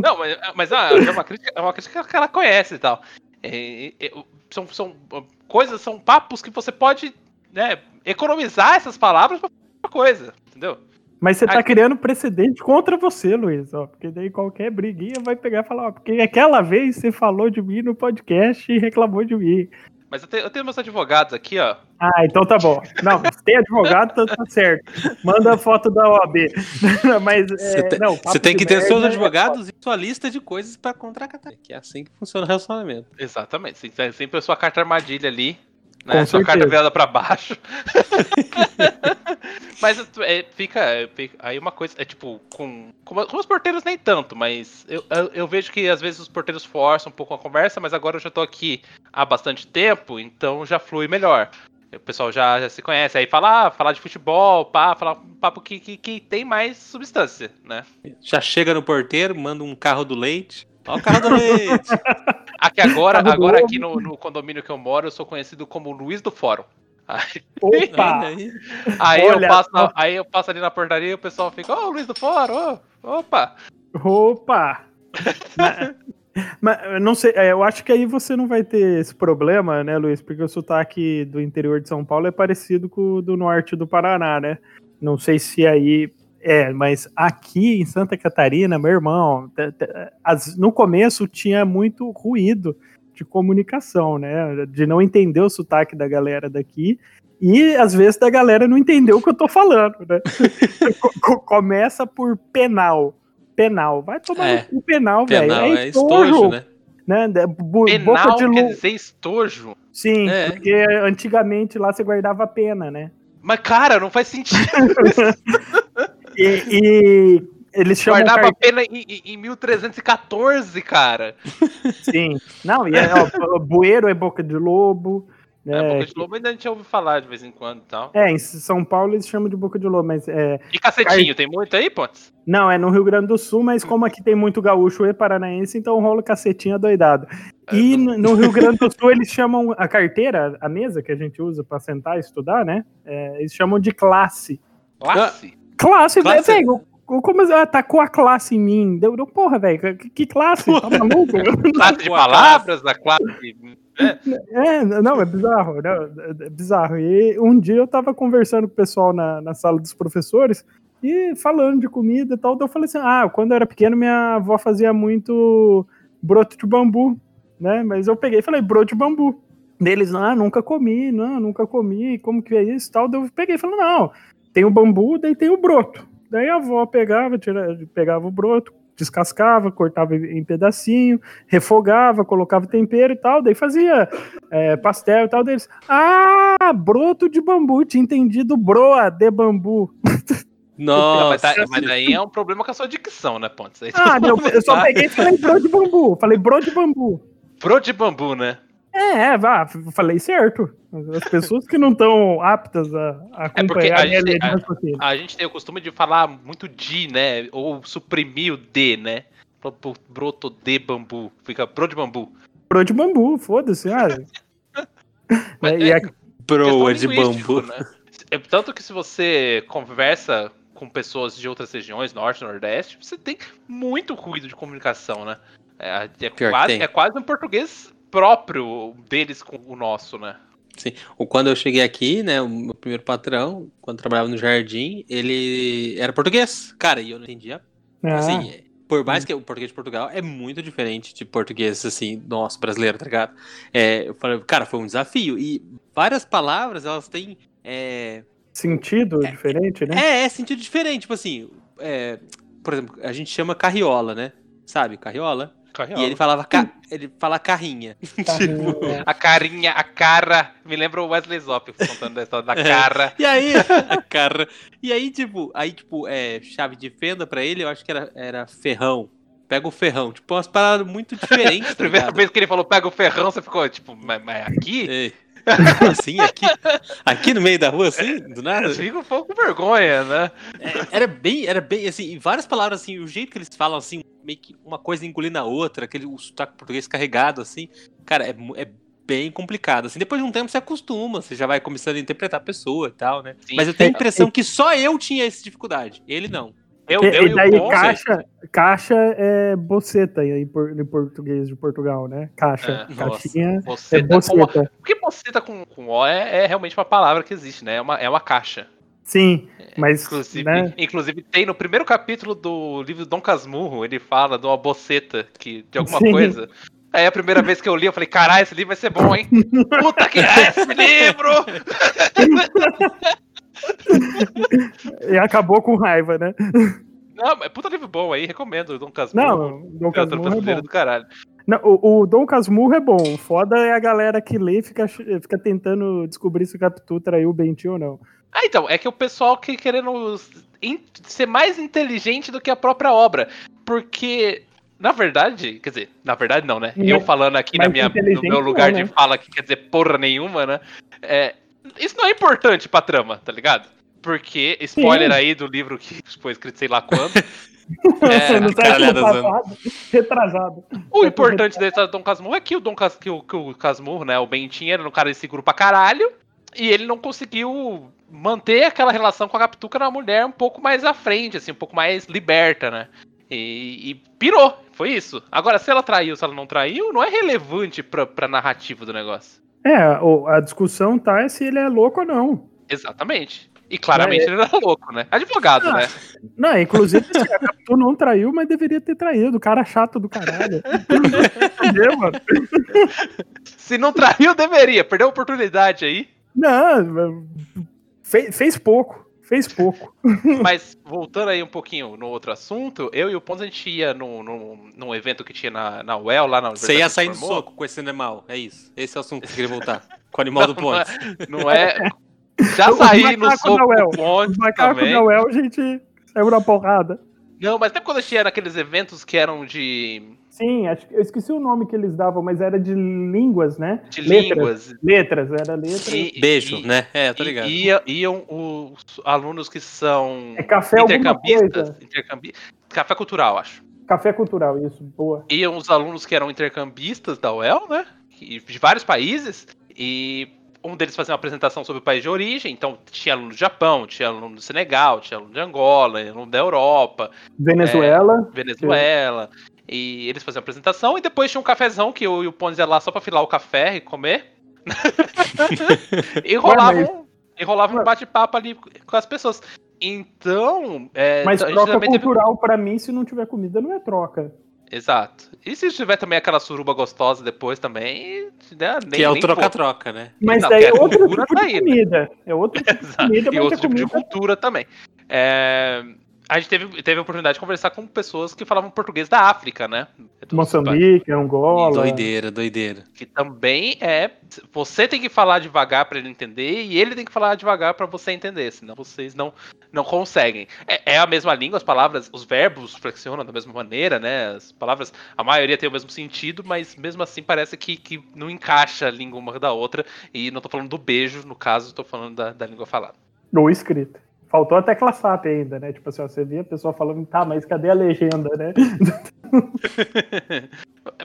Não, mas, mas ah, é, uma crítica, é uma crítica que ela conhece e tal. É, é, são, são ah, coisas, são papos que você pode né, economizar essas palavras pra outra coisa, entendeu? Mas você tá Aqui- criando precedente contra você, Luiz, ó. Porque daí qualquer briguinha vai pegar e falar, ó, porque aquela vez você falou de mim no podcast e reclamou de mim. Mas eu tenho, eu tenho meus advogados aqui, ó. Ah, então tá bom. Não, se tem advogado, tá, tá certo. Manda a foto da OAB. Mas, Você é, tem, não, você tem que ter seus é advogados e sua lista de coisas pra contracatar. Que é assim que funciona o relacionamento. Exatamente. Sempre a sua carta armadilha ali. Com Né? Sua carta virada pra baixo. mas é, fica, é, fica- Aí uma coisa. É tipo, com, com. com os porteiros nem tanto, mas eu, eu, eu vejo que às vezes os porteiros forçam um pouco a conversa, mas agora eu já tô aqui há bastante tempo, então já flui melhor. O pessoal já, já se conhece. Aí fala, ah, falar de futebol, pá, falar um papo que, que, que tem mais substância, né? Já chega no porteiro, manda um carro do leite. Ó o carro do leite. Aqui agora, Tá agora aqui no, no condomínio que eu moro, eu sou conhecido como Luiz do Fórum. Aí, Opa! Olha aí. eu Olha passo na- aí eu passo ali na portaria e o pessoal fica, ô Luiz do Fórum, ô, opa! Opa! mas, não sei, é, eu acho que aí você não vai ter esse problema, né, Luiz? Porque o sotaque do interior de São Paulo é parecido com o do norte do Paraná, né? Não sei se aí. É, mas aqui em Santa Catarina, meu irmão, as- no começo tinha muito ruído de comunicação, né? De não entender o sotaque da galera daqui. E às vezes da galera não entendeu o que eu tô falando, né? Co- co- Começa por penal. Penal. Vai tomar É. cu penal, velho. Penal É é estojo, né? né? Boca Penal de quer dizer estojo. Sim, É. porque antigamente lá você guardava pena, né? Mas, cara, não faz sentido. E, e eles chamam Guardava car- a pena em, em- em 1314, cara. Sim. Não, e é, ó, bueiro é boca de lobo. É, né? boca de lobo ainda a gente ouve falar de vez em quando e tal. É, em São Paulo eles chamam de boca de lobo, mas é, E cacetinho, tem muito aí, Pontes? não, é no Rio Grande do Sul, mas como aqui tem muito gaúcho e paranaense, então rola cacetinho doidado. E É, no, no Rio Grande do Sul eles chamam a carteira, a mesa que a gente usa pra sentar e estudar, né? É, eles chamam de classe. Classe. Classe, velho, Classe? velho. Como atacou a classe em mim? Deu, deu porra, velho. Que, que classe? Tá maluco? Classe de palavras, da classe. É, não, é bizarro, né? É bizarro. E um dia eu tava conversando com o pessoal na, na sala dos professores e falando de comida e tal. Daí eu falei assim: ah, quando eu era pequeno, minha avó fazia muito broto de bambu, né? Mas eu peguei e falei: broto de bambu. Deles, ah, nunca comi, não, nunca comi, como que é isso e tal. Daí eu peguei e falei: não, tem o bambu, daí tem o broto. Daí a avó pegava, tira, pegava o broto, descascava, cortava em pedacinho, refogava, colocava tempero e tal, daí fazia é, pastel e tal deles. Ah, broto de bambu, tinha entendido broa de bambu. Não, mas, Nossa. tá- mas aí é um problema com a sua dicção, né, Pontes? Ah, não, eu só peguei e falei bro de bambu. Falei bro de bambu. Pro de bambu, né? É, vá, falei certo. As pessoas que não estão aptas a, a É porque acompanhar a a gente- a-. A gente tem o costume de falar muito de, né? Ou suprimir o de, né? Broto de bambu. Fica pro de bambu. Bro de bambu, foda-se. Ah. Mas É, e é- a- Broa Questão de bambu. né? É, tanto que se você conversa com pessoas de outras regiões, norte, nordeste, você tem muito ruído de comunicação, né? É, é quase, é quase um português próprio deles com o nosso, né? Sim. O, quando eu cheguei aqui, né, o meu primeiro patrão, quando trabalhava no jardim, ele era português. Cara, e eu não entendia. Ah, Assim, por mais que o português de Portugal é muito diferente de português, assim, nosso brasileiro, tá ligado? É, eu falei, cara, foi um desafio. E várias palavras, elas têm. É, sentido diferente, né? é, é sentido diferente. Tipo assim, é, por exemplo, a gente chama carriola, né? Sabe, carriola? E ele falava, ca- ele fala carrinha. Carrinho, é. A carinha, a cara. Me lembra o Wesley Zop contando a história da cara. E aí, cara. E aí, tipo, aí, tipo, é, chave de fenda pra ele, eu acho que era, era ferrão. Pega o ferrão. Tipo, umas paradas muito diferentes. tá Primeira vez que ele falou pega o ferrão, você ficou tipo, mas, mas aqui? Ei. assim, aqui, aqui no meio da rua, assim, do nada. Eu fico um pouco com vergonha, né? É, era bem, era bem, assim, várias palavras, assim, o jeito que eles falam, assim, meio que uma coisa engolindo a outra, aquele o sotaque português carregado, assim, cara, é, é bem complicado, assim, depois de um tempo você acostuma, você já vai começando a interpretar a pessoa e tal, né? Sim. Mas eu tenho a impressão que só eu tinha essa dificuldade, ele não. Eu, E, eu e daí caixa, caixa é boceta em, em português de Portugal, né? Caixa. É, Caixinha você é tá com boceta. Porque boceta com, com O é, é realmente uma palavra que existe, né? É uma, é uma caixa. Sim, mas Inclusive, né? inclusive, tem no primeiro capítulo do livro Dom Casmurro, ele fala de uma boceta, que, de alguma Sim. coisa. Aí a primeira vez que eu li, eu falei, caralho, esse livro vai ser bom, hein? Puta que é esse livro! E acabou com raiva, né? Não, é puta livro bom aí, recomendo. Dom Casmurro. Não, Dom Casmurro é do caralho. Não, o, o Dom Casmurro é bom. O foda é a galera que lê e fica, fica tentando descobrir se o Capitu traiu o Bentinho ou não. Ah, então, é que o pessoal que querendo ser mais inteligente do que a própria obra. Porque, na verdade, quer dizer, na verdade não, né? Eu falando aqui na minha, no meu lugar não, de né? fala que quer dizer porra nenhuma, né? É, isso não é importante pra trama, tá ligado? Porque, spoiler Sim. aí do livro que foi escrito sei lá quando. É, no século passado, retrasado. o importante da história do Dom Casmurro é que o Dom Cas, que o, que o Casmurro, né, o Bentinho, era um cara inseguro pra caralho. E ele não conseguiu manter aquela relação com a Capituca na mulher um pouco mais à frente, assim, um pouco mais liberta, né? E, e pirou, foi isso. Agora, se ela traiu, se ela não traiu, não é relevante pra, pra narrativa do negócio. É, a discussão tá é se ele é louco ou não. Exatamente. E claramente É. ele era louco, né? Advogado, Ah, né? Não, inclusive, assim, a Capitu não traiu, mas deveria ter traído. O cara chato do caralho. Entendeu, mano? Se não traiu, deveria. Perdeu a oportunidade aí. Não, fez, fez pouco. Fez pouco. Mas voltando aí um pouquinho no outro assunto, eu e o Ponzo a gente ia num, num, num evento que tinha na, na UEL, lá na Você ia sair do no soco com esse animal, é isso. Esse é o assunto que você queria voltar. Com o animal do Não, não ponte. Não é. Já saí no soco UEL. com o macacos também. da UEL, a gente saiu na porrada. Não, mas até quando a gente ia naqueles eventos que eram de, Sim, acho que eu esqueci o nome que eles davam, mas era de línguas, né? de Letras. línguas. Letras, era letra. E- Beijo, e- né? É, tô e- ligado. ia- iam os alunos que são É café intercambistas. coisa. intercambi- Café cultural, acho. Café cultural, isso, boa. Iam os alunos que eram intercambistas da UEL, né? e De vários países. E um deles fazia uma apresentação sobre o país de origem. Então tinha aluno do Japão, tinha aluno do Senegal, tinha aluno de Angola, aluno da Europa. Venezuela. Venezuela. E eles faziam a apresentação e depois tinha um cafezão que eu e o Ponzi ia lá só pra filar o café e comer. e rolava mas- um, e rolava um bate-papo ali com as pessoas. Então. É, Mas a gente troca também teve- cultural, pra mim, se não tiver comida, não é troca. Exato. E se tiver também aquela suruba gostosa depois também. Né, nem, Que é o troca-troca, né? Mas daí é outro cultura tipo tá de aí, né? comida. É outro tipo de Exato. comida, E outro é tipo de cultura também. É, A gente teve, teve a oportunidade de conversar com pessoas que falavam português da África, né? Dos Moçambique, Angola. Doideira, doideira. que também é você tem que falar devagar para ele entender e ele tem que falar devagar para você entender, senão vocês não não conseguem. É, é a mesma língua, as palavras, os verbos flexionam da mesma maneira, né? As palavras, a maioria tem o mesmo sentido, mas mesmo assim parece que, que não encaixa a língua uma da outra. E não tô falando do beijo, no caso, tô falando da, da língua falada. Ou escrita. Faltou a tecla SAP ainda, né? Tipo assim, ó, você via a pessoa falando, tá, mas cadê a legenda, né?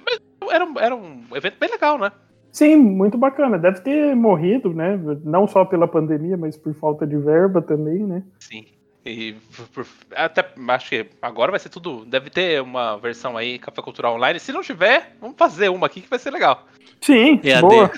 mas era, um- era um evento bem legal, né? Sim, muito bacana. Deve ter morrido, né? Não só pela pandemia, mas por falta de verba também, né? Sim. E por- até acho que agora vai ser tudo. Deve ter uma versão aí, Café Cultural Online. Se não tiver, vamos fazer uma aqui que vai ser legal. Sim, EAD. boa.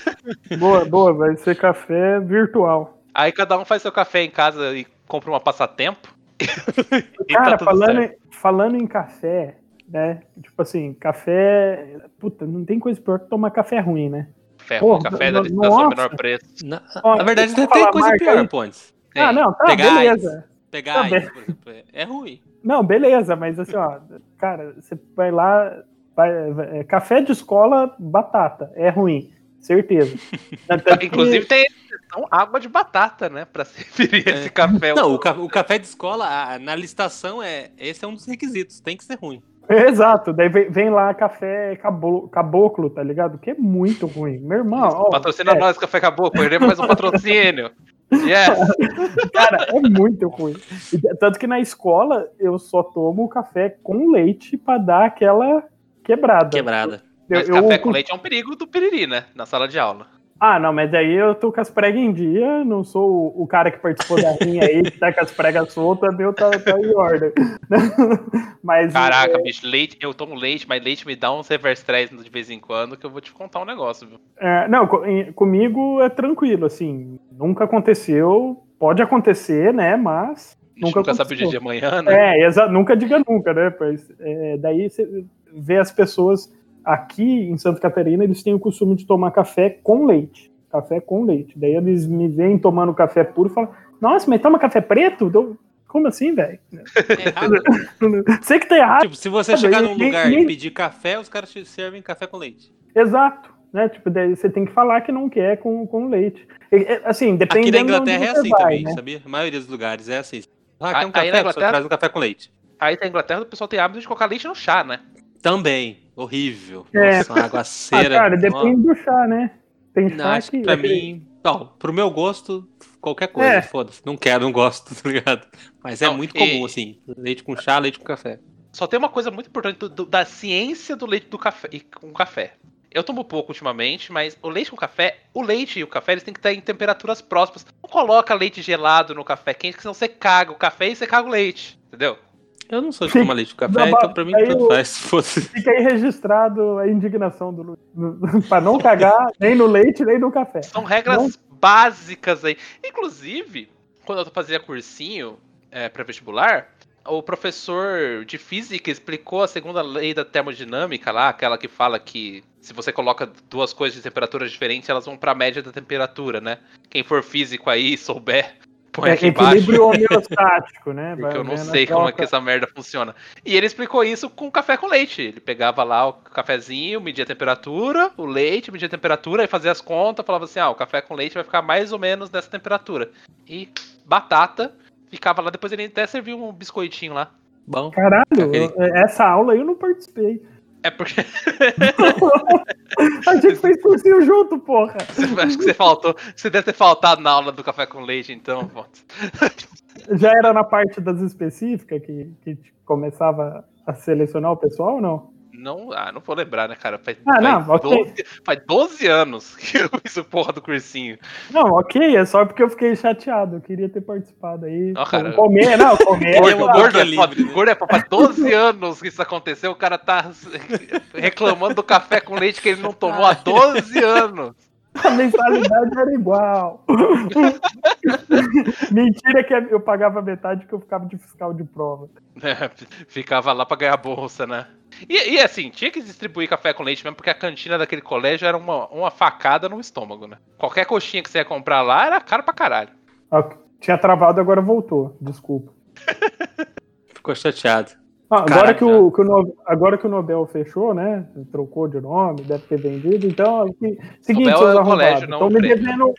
boa, boa. Vai ser café virtual. Aí cada um faz seu café em casa e compra uma passatempo. E Cara, tá falando, certo. falando em café, né? Tipo assim, café. Puta, não tem coisa pior que tomar café ruim, né? Café, Porra, café da licitação nossa. menor preço. Na, Ó, na verdade, ter falar coisa pior, aí. Pontes. Ah, não, tá, Pegar beleza. Pegar Tá bem. por exemplo, é- é ruim. Não, beleza, mas assim, ó, cara, você vai lá, vai- é, café de escola, batata, é ruim, certeza. Que- Inclusive tem expressão água de batata, né? Pra se referir a esse café. Não, o, ca- o café de escola, a- na licitação, é, esse é um dos requisitos, tem que ser ruim. Exato, daí vem, vem lá café cabo- caboclo, tá ligado? Que é muito ruim. Meu irmão, ó, Patrocina é, nós, Café Caboclo. Queremos mais um patrocínio. Yes! cara, é muito ruim. Tanto que na escola eu só tomo café com leite pra dar aquela quebrada. Quebrada. Eu- Mas eu- café com leite é um perigo do piriri, né? Na sala de aula. Ah, não, mas aí eu tô com as pregas em dia, não sou o, o cara que participou da rinha aí, que tá com as pregas soltas, meu tá, tá em ordem. mas Caraca, bicho, leite, eu tomo leite, mas leite me dá uns reverse stress de vez em quando, que eu vou te contar um negócio, viu? é, não, comigo é tranquilo, assim, nunca aconteceu, pode acontecer, né, mas Nunca nunca sabe o dia de amanhã, né? é, nunca diga nunca, né, pois, é, daí você vê as pessoas aqui em Santa Catarina, eles têm o costume de tomar café com leite, café com leite, daí eles me veem tomando café puro e falam, nossa, mas toma café preto? Eu, Como assim, velho? É errado. Sei que tá errado. tipo, se você chegar num lugar e pedir café, os caras te servem café com leite. Exato. Né? Tipo, daí você tem que falar que não quer com, com leite. E, é, Assim, dependendo Aqui na Inglaterra é assim vai, também, né? sabia? A maioria dos lugares é assim. Ah, Aí- quer um aí café? na A pessoa Inglaterra- traz um café com leite. Aí na Inglaterra o pessoal tem hábito de colocar leite no chá, né? Também. Horrível. É. Nossa, uma Ah, cara, depende do chá, né? Tem Não, chá acho que. que pra mim. Não, pro meu gosto, qualquer coisa, É. foda-se. Não quero, não gosto, tá ligado? Mas é Não, muito e- comum, assim. Leite com chá, leite com café. Só tem uma coisa muito importante do- do- da ciência do leite do café e com café. Eu tomo pouco ultimamente, mas o leite com café, o leite e o café, eles têm que estar em temperaturas próximas. Não coloca leite gelado no café quente, porque senão você caga o café e você caga o leite, entendeu? Eu não sou de tomar leite com café, Não, então pra mim tanto faz. Se fosse. Fica aí registrado a indignação do Luiz. pra não cagar nem no leite, nem no café. São regras básicas aí. Inclusive, quando eu fazia cursinho é, pré-vestibular, o professor de física explicou a segunda lei da termodinâmica lá, aquela que fala que se você coloca duas coisas de temperaturas diferentes, elas vão pra média da temperatura, né? Quem for físico aí e souber, põe É aqui embaixo. equilíbrio homeostático, né? Porque Vai eu não sei como é que troca. essa merda funciona. E ele explicou isso com café com leite. Ele pegava lá o cafezinho, media a temperatura, o leite, media a temperatura, e fazia as contas, falava assim: ah, o café com leite vai ficar mais ou menos nessa temperatura. E batata ficava lá, depois ele até servia um biscoitinho lá. Bom. Caralho, Aquele- essa aula eu não participei. É porque A gente fez cursinho junto, porra. acho que você faltou. Você deve ter faltado na aula do café com leite, então. pô. Já era na parte das específicas que, que começava a selecionar o pessoal ou não? Não, ah, não vou lembrar, né, cara? Faz, Ah, não, faz, ok. 12, faz 12 anos que eu fiz o porra do cursinho. Não, ok, é só porque eu fiquei chateado. Eu queria ter participado aí. Não, cara. comer, não, comer. Ele é claro. uma Gordo é livre, né? gordo é. Faz 12 anos que isso aconteceu, o cara tá reclamando do café com leite que ele não tomou há 12 anos. A mensalidade era igual. Mentira que eu pagava metade que eu ficava de fiscal de prova. É, ficava lá pra ganhar bolsa, né? E, e, assim, tinha que distribuir café com leite mesmo, porque a cantina daquele colégio era uma, uma facada no estômago, né? Qualquer coxinha que você ia comprar lá era caro pra caralho. Ó, Tinha travado, agora voltou. Desculpa. Ficou chateado. Ah, agora, Caraca. que o, que o No- agora que o Nobel fechou, né? Trocou de nome, deve ter vendido. Então, aqui, seguinte, Nobel seus é arrombados. Estão me devendo.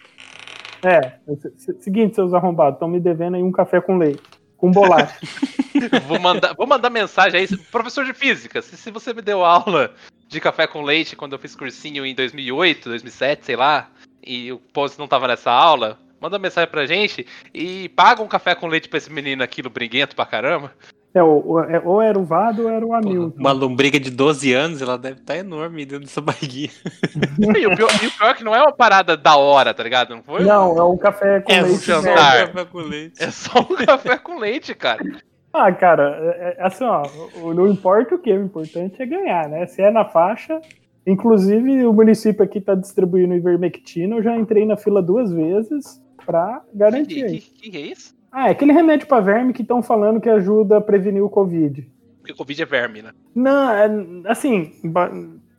É, se- seguinte, seus arrombados, estão me devendo aí um café com leite. Com bolacha. Vou mandar, vou mandar mensagem aí. Professor de física, se, se você me deu aula de café com leite quando eu fiz cursinho em 2008, 2007, sei lá, e o Pose não tava nessa aula, manda mensagem pra gente e paga um café com leite pra esse menino aqui no briguento pra caramba. É, ou, é, ou era o Vado ou era o Hamilton. Uma lombriga de 12 anos, ela deve estar enorme dentro dessa barriguinha. E o, pior, e o pior é que não é uma parada da hora, tá ligado? Não foi? Não, é um café com É um leite. jantar. velho. café com leite. É só um café com leite, cara. Ah, cara, é, é assim, ó, não importa o que, o importante é ganhar, né? Se é na faixa, inclusive o município aqui tá distribuindo ivermectina, eu já entrei na fila duas vezes pra Que, garantir. aí. que, que é isso? Ah, é aquele remédio pra verme que estão falando que ajuda a prevenir o Covid. Porque Covid é verme, né? Não, é, assim,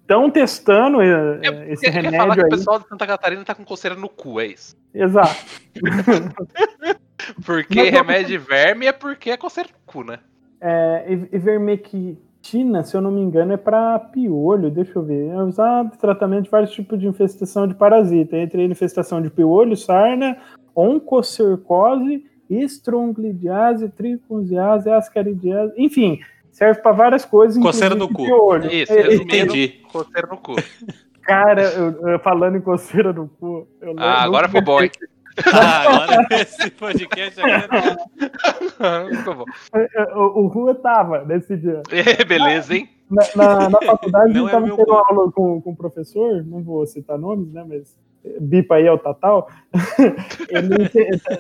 estão testando é, É, esse quer falar remédio que o aí. pessoal de Santa Catarina tá com coceira no cu, é isso. Exato. Porque Mas eu- remédio de verme é porque é coceira no cu, né? É, iv- ivermectina, se eu não me engano, é para piolho, deixa eu ver. É usado tratamento de vários tipos de infestação de parasita, entre infestação de piolho, sarna, oncocercose, estronglidiase, triconziase, ascaridiase, enfim, serve para várias coisas. Coceira no cu. Piolho. Isso, É, entendi. coceira no cu. Cara, eu- eu falando em coceira no cu. eu Ah, agora foi bom, hein? Ah, agora esse podcast agora. Ficou bom. O, o Rua tava nesse dia. É, Beleza, hein? Na, na, na faculdade, Não a gente é tava meu tendo aula com, com o professor, não vou citar nomes, né, mas bipa aí é o Tatal. Ele,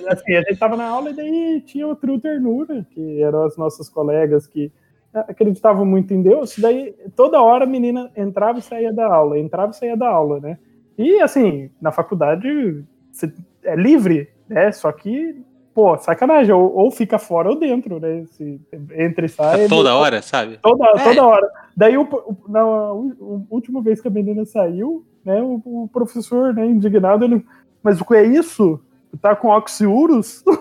assim, a gente tava na aula e daí tinha o Ternura, que eram as nossas colegas que acreditavam muito em Deus, daí toda hora a menina entrava e saía da aula, entrava e saía da aula, né? E, assim, na faculdade é livre, né? Só que, pô, sacanagem, ou, ou fica fora ou dentro, né? Se entra e sai... Tá ele- toda hora, sabe? Toda, É. toda hora. Daí, o, o- na u- última vez que a menina saiu, né, o, o professor, né, indignado, ele. Mas o que é isso? Tá com oxiurus?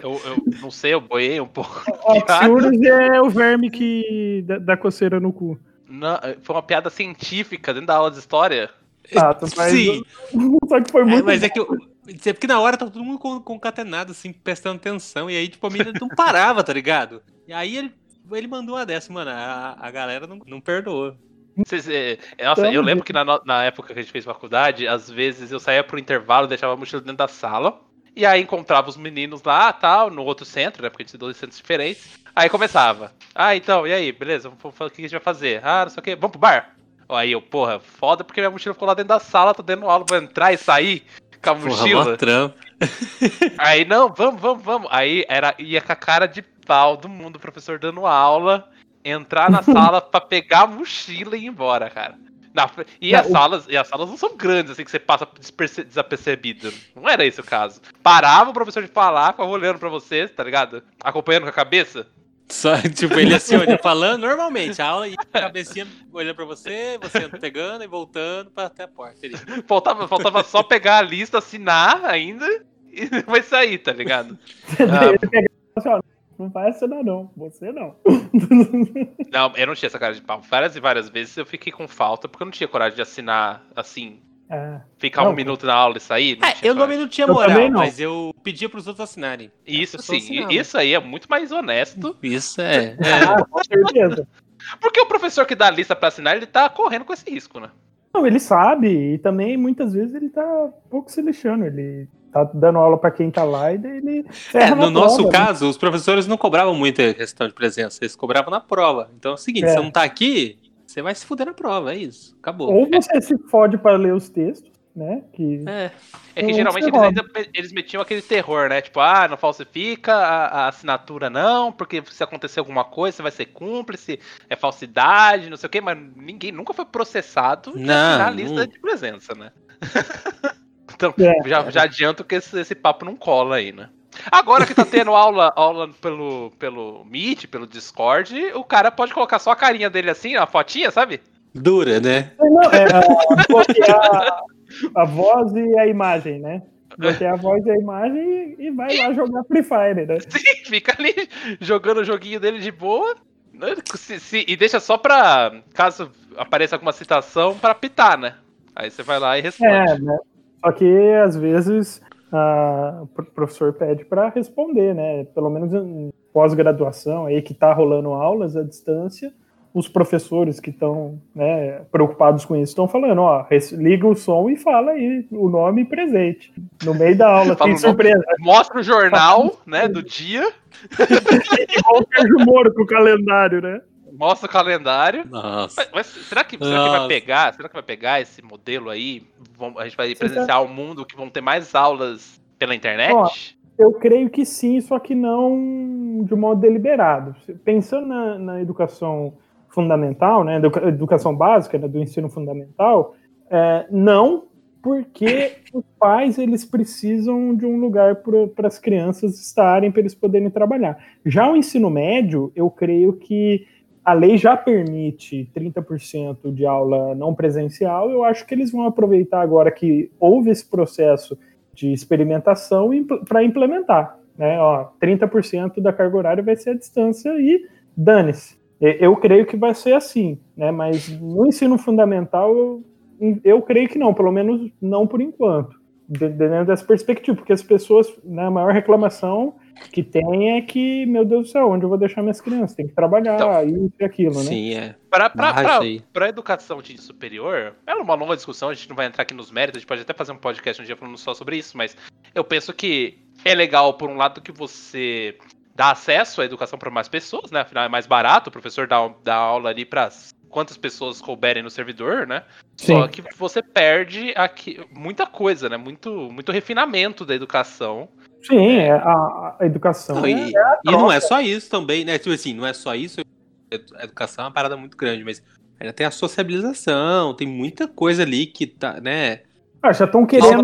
Eu, eu não sei, eu boiei um pouco. oxiurus é o verme que dá, dá coceira no cu. Não, foi uma piada científica dentro da aula de história. Ah, tu faz- Sim, Só que foi é, muito. mas é que eu. É Porque na hora tava todo mundo con- concatenado, assim, prestando atenção. E aí, tipo, a menina não parava, tá ligado? E aí ele, ele mandou uma dessa, mano. A, a galera não, não perdoou. Vocês, é, nossa, eu lembro junto. que na, na época que a gente fez faculdade, às vezes eu saía pro intervalo, deixava a mochila dentro da sala, e aí encontrava os meninos lá, tal, no outro centro, né, porque a gente tem dois centros diferentes. Aí começava. Ah, então, e aí, beleza, o que a gente vai fazer? Ah, não sei o quê, vamos pro bar? Aí eu, porra, foda porque minha mochila ficou lá dentro da sala, tô dando aula, vou entrar e sair com a Porra, mochila. trampo. Aí, não, vamos, vamos, vamos. Aí era, ia com a cara de pau do mundo, o professor dando aula, entrar na sala pra pegar a mochila e ir embora, cara. Na- e, Não, as o- salas, e as salas não são grandes, assim, que você passa desapercebido. Não era esse o caso. Parava o professor de falar, ficava olhando pra você, tá ligado? Acompanhando com a cabeça. Só, tipo, ele assim, olha, falando normalmente, a aula e a cabecinha olhando pra você, você pegando e voltando pra até a porta. Ele, Faltava, faltava só pegar a lista, assinar ainda e vai sair, tá ligado? Pegava assim, não vai assinar, não. Você não. Não, eu não tinha essa cara de pau. Várias e várias vezes eu fiquei com falta porque eu não tinha coragem de assinar assim. É. Ficar Não, um minuto na aula e sair. Não É, eu também não tinha Eu moral, não. mas eu pedia pros outros assinarem. Isso sim, assinava. isso aí é muito mais honesto. Isso é. é. Ah, com certeza. Porque o professor que dá a lista pra assinar, ele tá correndo com esse risco, né? Não, ele sabe, e também muitas vezes ele tá pouco se lixando. Ele tá dando aula pra quem tá lá e daí ele. É, no nosso prova, né? caso, os professores não cobravam muito a questão de presença, eles cobravam na prova. Então é o seguinte, É. você não tá aqui, você vai se fuder na prova, é isso. Acabou. Ou você se fode para ler os textos, né? Que É. É que geralmente eles ainda eles metiam aquele terror, né? Tipo, ah, não falsifica a, a assinatura, não, porque se acontecer alguma coisa, você vai ser cúmplice, é falsidade, não sei o quê, mas ninguém nunca foi processado de Não, assinar a lista não. de presença, né? então, É. já, já adianto que esse, esse papo não cola aí, né? Agora que tá tendo aula, aula pelo, pelo Meet, pelo Discord, o cara pode colocar só a carinha dele assim, a fotinha, sabe? Dura, né? Não, é a, bloquear a voz e a imagem, né? Bloquear a voz e a imagem e, e vai lá jogar Free Fire, né? Sim, fica ali jogando o joguinho dele de boa. né? Se- se- e deixa só pra. Caso apareça alguma citação, pra pitar, né? Aí você vai lá e responde. É, né? Só que às vezes a- o pro- professor pede para responder, né? Pelo menos em pós-graduação aí que tá rolando aulas à distância, os professores que estão né, preocupados com isso estão falando, ó, liga o som e fala aí o nome presente. No meio da aula, tem surpresa. Mostra o jornal, né, do dia. Igual o Sérgio Moro com o calendário, né? Mostra o calendário. Nossa. Mas, mas será, que, será que vai pegar? Será que vai pegar esse modelo aí? a gente vai presenciar o um mundo que vão ter mais aulas pela internet? Ó, eu creio que sim, só que não de modo deliberado. Pensando na, na educação fundamental, né, educação básica, né, do ensino fundamental, é, não, porque os pais eles precisam de um lugar para as crianças estarem, para eles poderem trabalhar. Já o ensino médio, eu creio que a lei já permite 30% de aula não presencial, eu acho que eles vão aproveitar agora que houve esse processo de experimentação para implementar. Né? Ó, 30% da carga horária vai ser à distância e dane-se. Eu creio que vai ser assim, né? mas no ensino fundamental eu, eu creio que não, pelo menos não por enquanto, dentro dessa perspectiva, porque as pessoas, né, a maior reclamação que tem é que, meu Deus do céu, onde eu vou deixar minhas crianças? Tem que trabalhar, então, isso e aquilo, né? Sim, é. Para a educação de superior, é uma longa discussão, a gente não vai entrar aqui nos méritos, a gente pode até fazer um podcast um dia falando só sobre isso, mas eu penso que é legal, por um lado, que você dá acesso à educação para mais pessoas, né? Afinal, é mais barato, o professor dá, dá aula ali para quantas pessoas couberem no servidor, né? Sim. Só que você perde aqui muita coisa, né? Muito, muito refinamento da educação Sim, é. a, a, educação. Não, e, é e não é só isso também, né? Tipo assim, não é só isso. A educação é uma parada muito grande, mas ainda tem a sociabilização, tem muita coisa ali que tá, né? Ah, já estão querendo.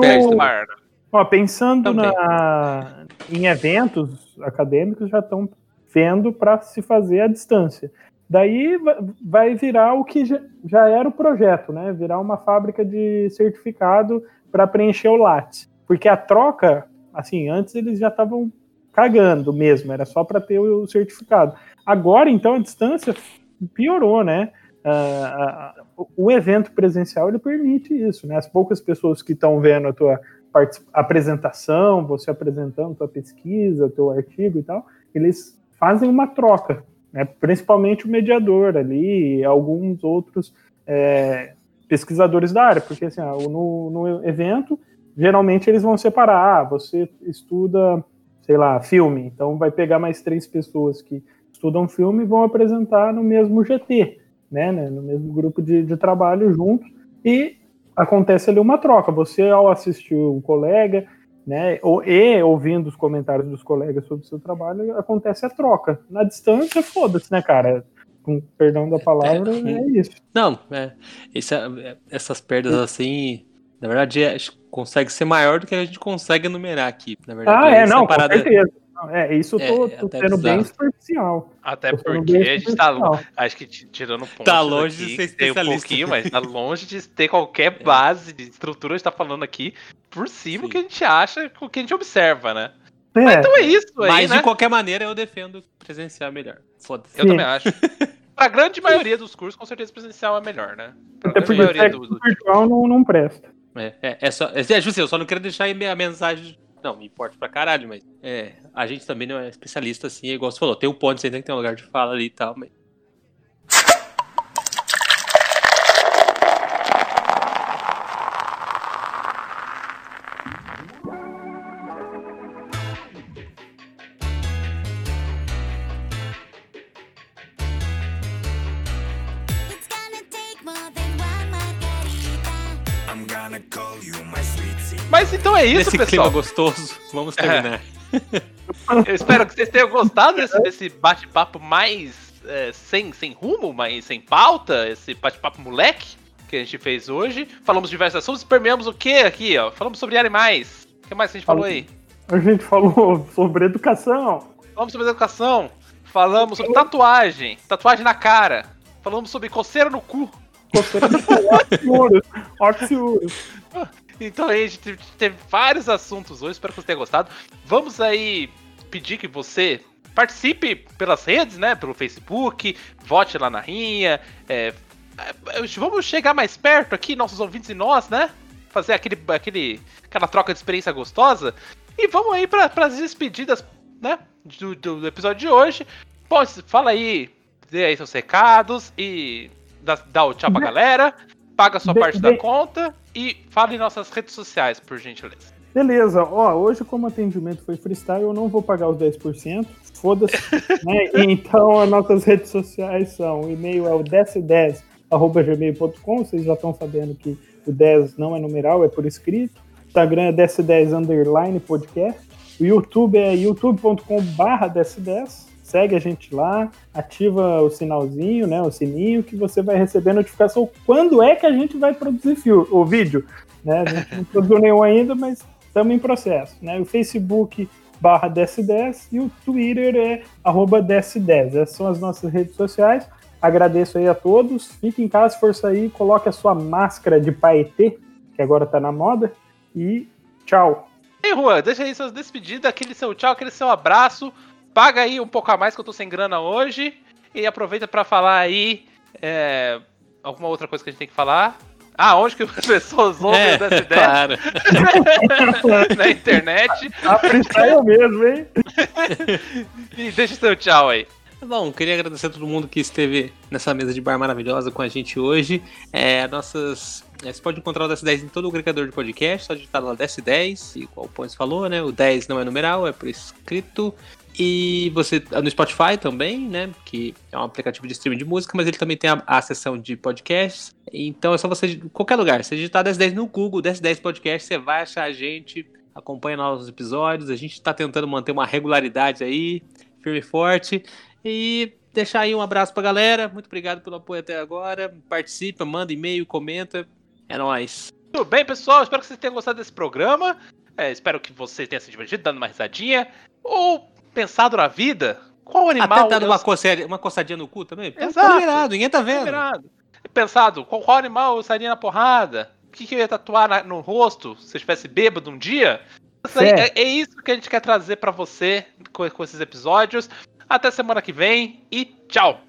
Ó, pensando na, em eventos acadêmicos, já estão vendo para se fazer à distância. Daí vai virar o que já, era o projeto, né? Virar uma fábrica de certificado para preencher o LAT. Porque a troca Assim, antes eles já estavam cagando mesmo, era só para ter o certificado. Agora, então, a distância piorou, né? Uh, uh, o evento presencial ele permite isso, né? As poucas pessoas que estão vendo a tua apresentação, você apresentando tua pesquisa, teu artigo e tal, eles fazem uma troca, né? Principalmente o mediador ali, alguns outros é, pesquisadores da área, porque assim, no, no evento geralmente eles vão separar. Ah, você estuda, sei lá, filme, então vai pegar mais três pessoas que estudam filme e vão apresentar no mesmo GT, né, né no mesmo grupo de, de trabalho juntos, e acontece ali uma troca. Você, ao assistir um colega, né, ou, e ouvindo os comentários dos colegas sobre o seu trabalho, acontece a troca. Na distância, foda-se, né, cara? Com perdão da palavra, é, é isso. Não, é, esse, é, essas perdas assim, na verdade, é, consegue ser maior do que a gente consegue enumerar aqui. Na verdade, ah, é, não, parada... com certeza. É, isso eu tô, é, tô sendo bem superficial. Até porque a gente tá, acho que tirando ponto tá longe de ser especialista. Tem um pouquinho, mas tá longe de ter qualquer é. base de estrutura, a gente tá falando aqui por cima Sim. que a gente acha, o que a gente observa, né? É. Mas então é isso aí, Mas né? de qualquer maneira eu defendo presencial melhor. Foda-se. Eu também acho. pra grande maioria dos cursos, com certeza presencial é melhor, né? Pra Até porque o virtual não, não presta. É, é, é só. É, é justo, eu só não quero deixar a mensagem. Não, me importa pra caralho, mas é, a gente também não é especialista assim, é igual você falou. Tem um ponto, você tem que ter um lugar de fala ali e tal, mas isso, Nesse pessoal. clima gostoso, vamos terminar. É. Eu espero que vocês tenham gostado desse, desse bate-papo mais é, sem, sem rumo, mais sem pauta, esse bate-papo moleque que a gente fez hoje. Falamos de diversos assuntos, permeamos o que aqui, ó? Falamos sobre animais. O que mais a gente falou aí? A gente falou sobre educação. Falamos sobre educação. Falamos sobre tatuagem, tatuagem na cara. Falamos sobre coceira no cu. Coceira no cu, ótimo. Então a gente teve vários assuntos hoje, espero que você tenha gostado. Vamos aí pedir que você participe pelas redes, né? Pelo Facebook, vote lá na rinha. É, é vamos chegar mais perto aqui, nossos ouvintes e nós, né? Fazer aquele, aquele, aquela troca de experiência gostosa. E vamos aí para as despedidas, né? Do, do, episódio de hoje. Bom, fala aí dê aí seus recados e dá, dá o tchau pra galera, paga a sua De- parte de- da conta e fale em nossas redes sociais, por gentileza. Beleza, ó, hoje como atendimento foi freestyle, eu não vou pagar os 10%, foda-se, né? Então as nossas redes sociais são, o e-mail é o desce10@gmail.com, vocês já estão sabendo que o 10 não é numeral, é por escrito. Instagram é desce10 underline podcast. O YouTube é youtube.com/barra desce10. Segue a gente lá, ativa o sinalzinho, né, o sininho, que você vai receber notificação quando é que a gente vai produzir fio- o vídeo. Né? A gente não produziu nenhum ainda, mas estamos em processo. Né? O Facebook barra DS10 e o Twitter é arroba DS10. Essas são as nossas redes sociais. Agradeço aí a todos. Fique em casa, se for sair, coloque a sua máscara de paetê, que agora tá na moda. E tchau. E Juan, deixa aí suas despedidas, aquele seu tchau, aquele seu abraço. Paga aí um pouco a mais que eu tô sem grana hoje. E aproveita pra falar aí é, alguma outra coisa que a gente tem que falar. Ah, onde que as pessoas ouvem É, dessa ideia claro. na internet. A freestyle mesmo, hein? E deixa o seu tchau aí. Bom, queria agradecer a todo mundo que esteve nessa mesa de bar maravilhosa com a gente hoje. É, nossas. é, Você pode encontrar o DS10 em todo o agregador de podcast, só digitar lá DS10, igual o Pons falou, né? O 10 não é numeral, é por escrito. E você no Spotify também, né? Que é um aplicativo de streaming de música, mas ele também tem a, a seção de podcasts. Então é só você, em qualquer lugar, você digitar 1010 no Google, 1010 Podcast, você vai achar a gente, acompanha nossos episódios. A gente tá tentando manter uma regularidade aí, firme e forte. E deixar aí um abraço pra galera. Muito obrigado pelo apoio até agora. Participa, manda e-mail, comenta. É nóis. Tudo bem, pessoal? Espero que vocês tenham gostado desse programa. É, espero que você tenha se divertido, dando uma risadinha. Ou pensado na vida. Qual animal. Até dando eu uma, coceira, uma coçadinha no cu também. Tá Exato. liberado, ninguém tá vendo. Liberado. Pensado, qual, qual animal eu sairia na porrada? O que, que eu ia tatuar na- no rosto se eu estivesse bêbado um dia? Isso aí- Certo. é, é isso que a gente quer trazer pra você com, com esses episódios. Até semana que vem e tchau!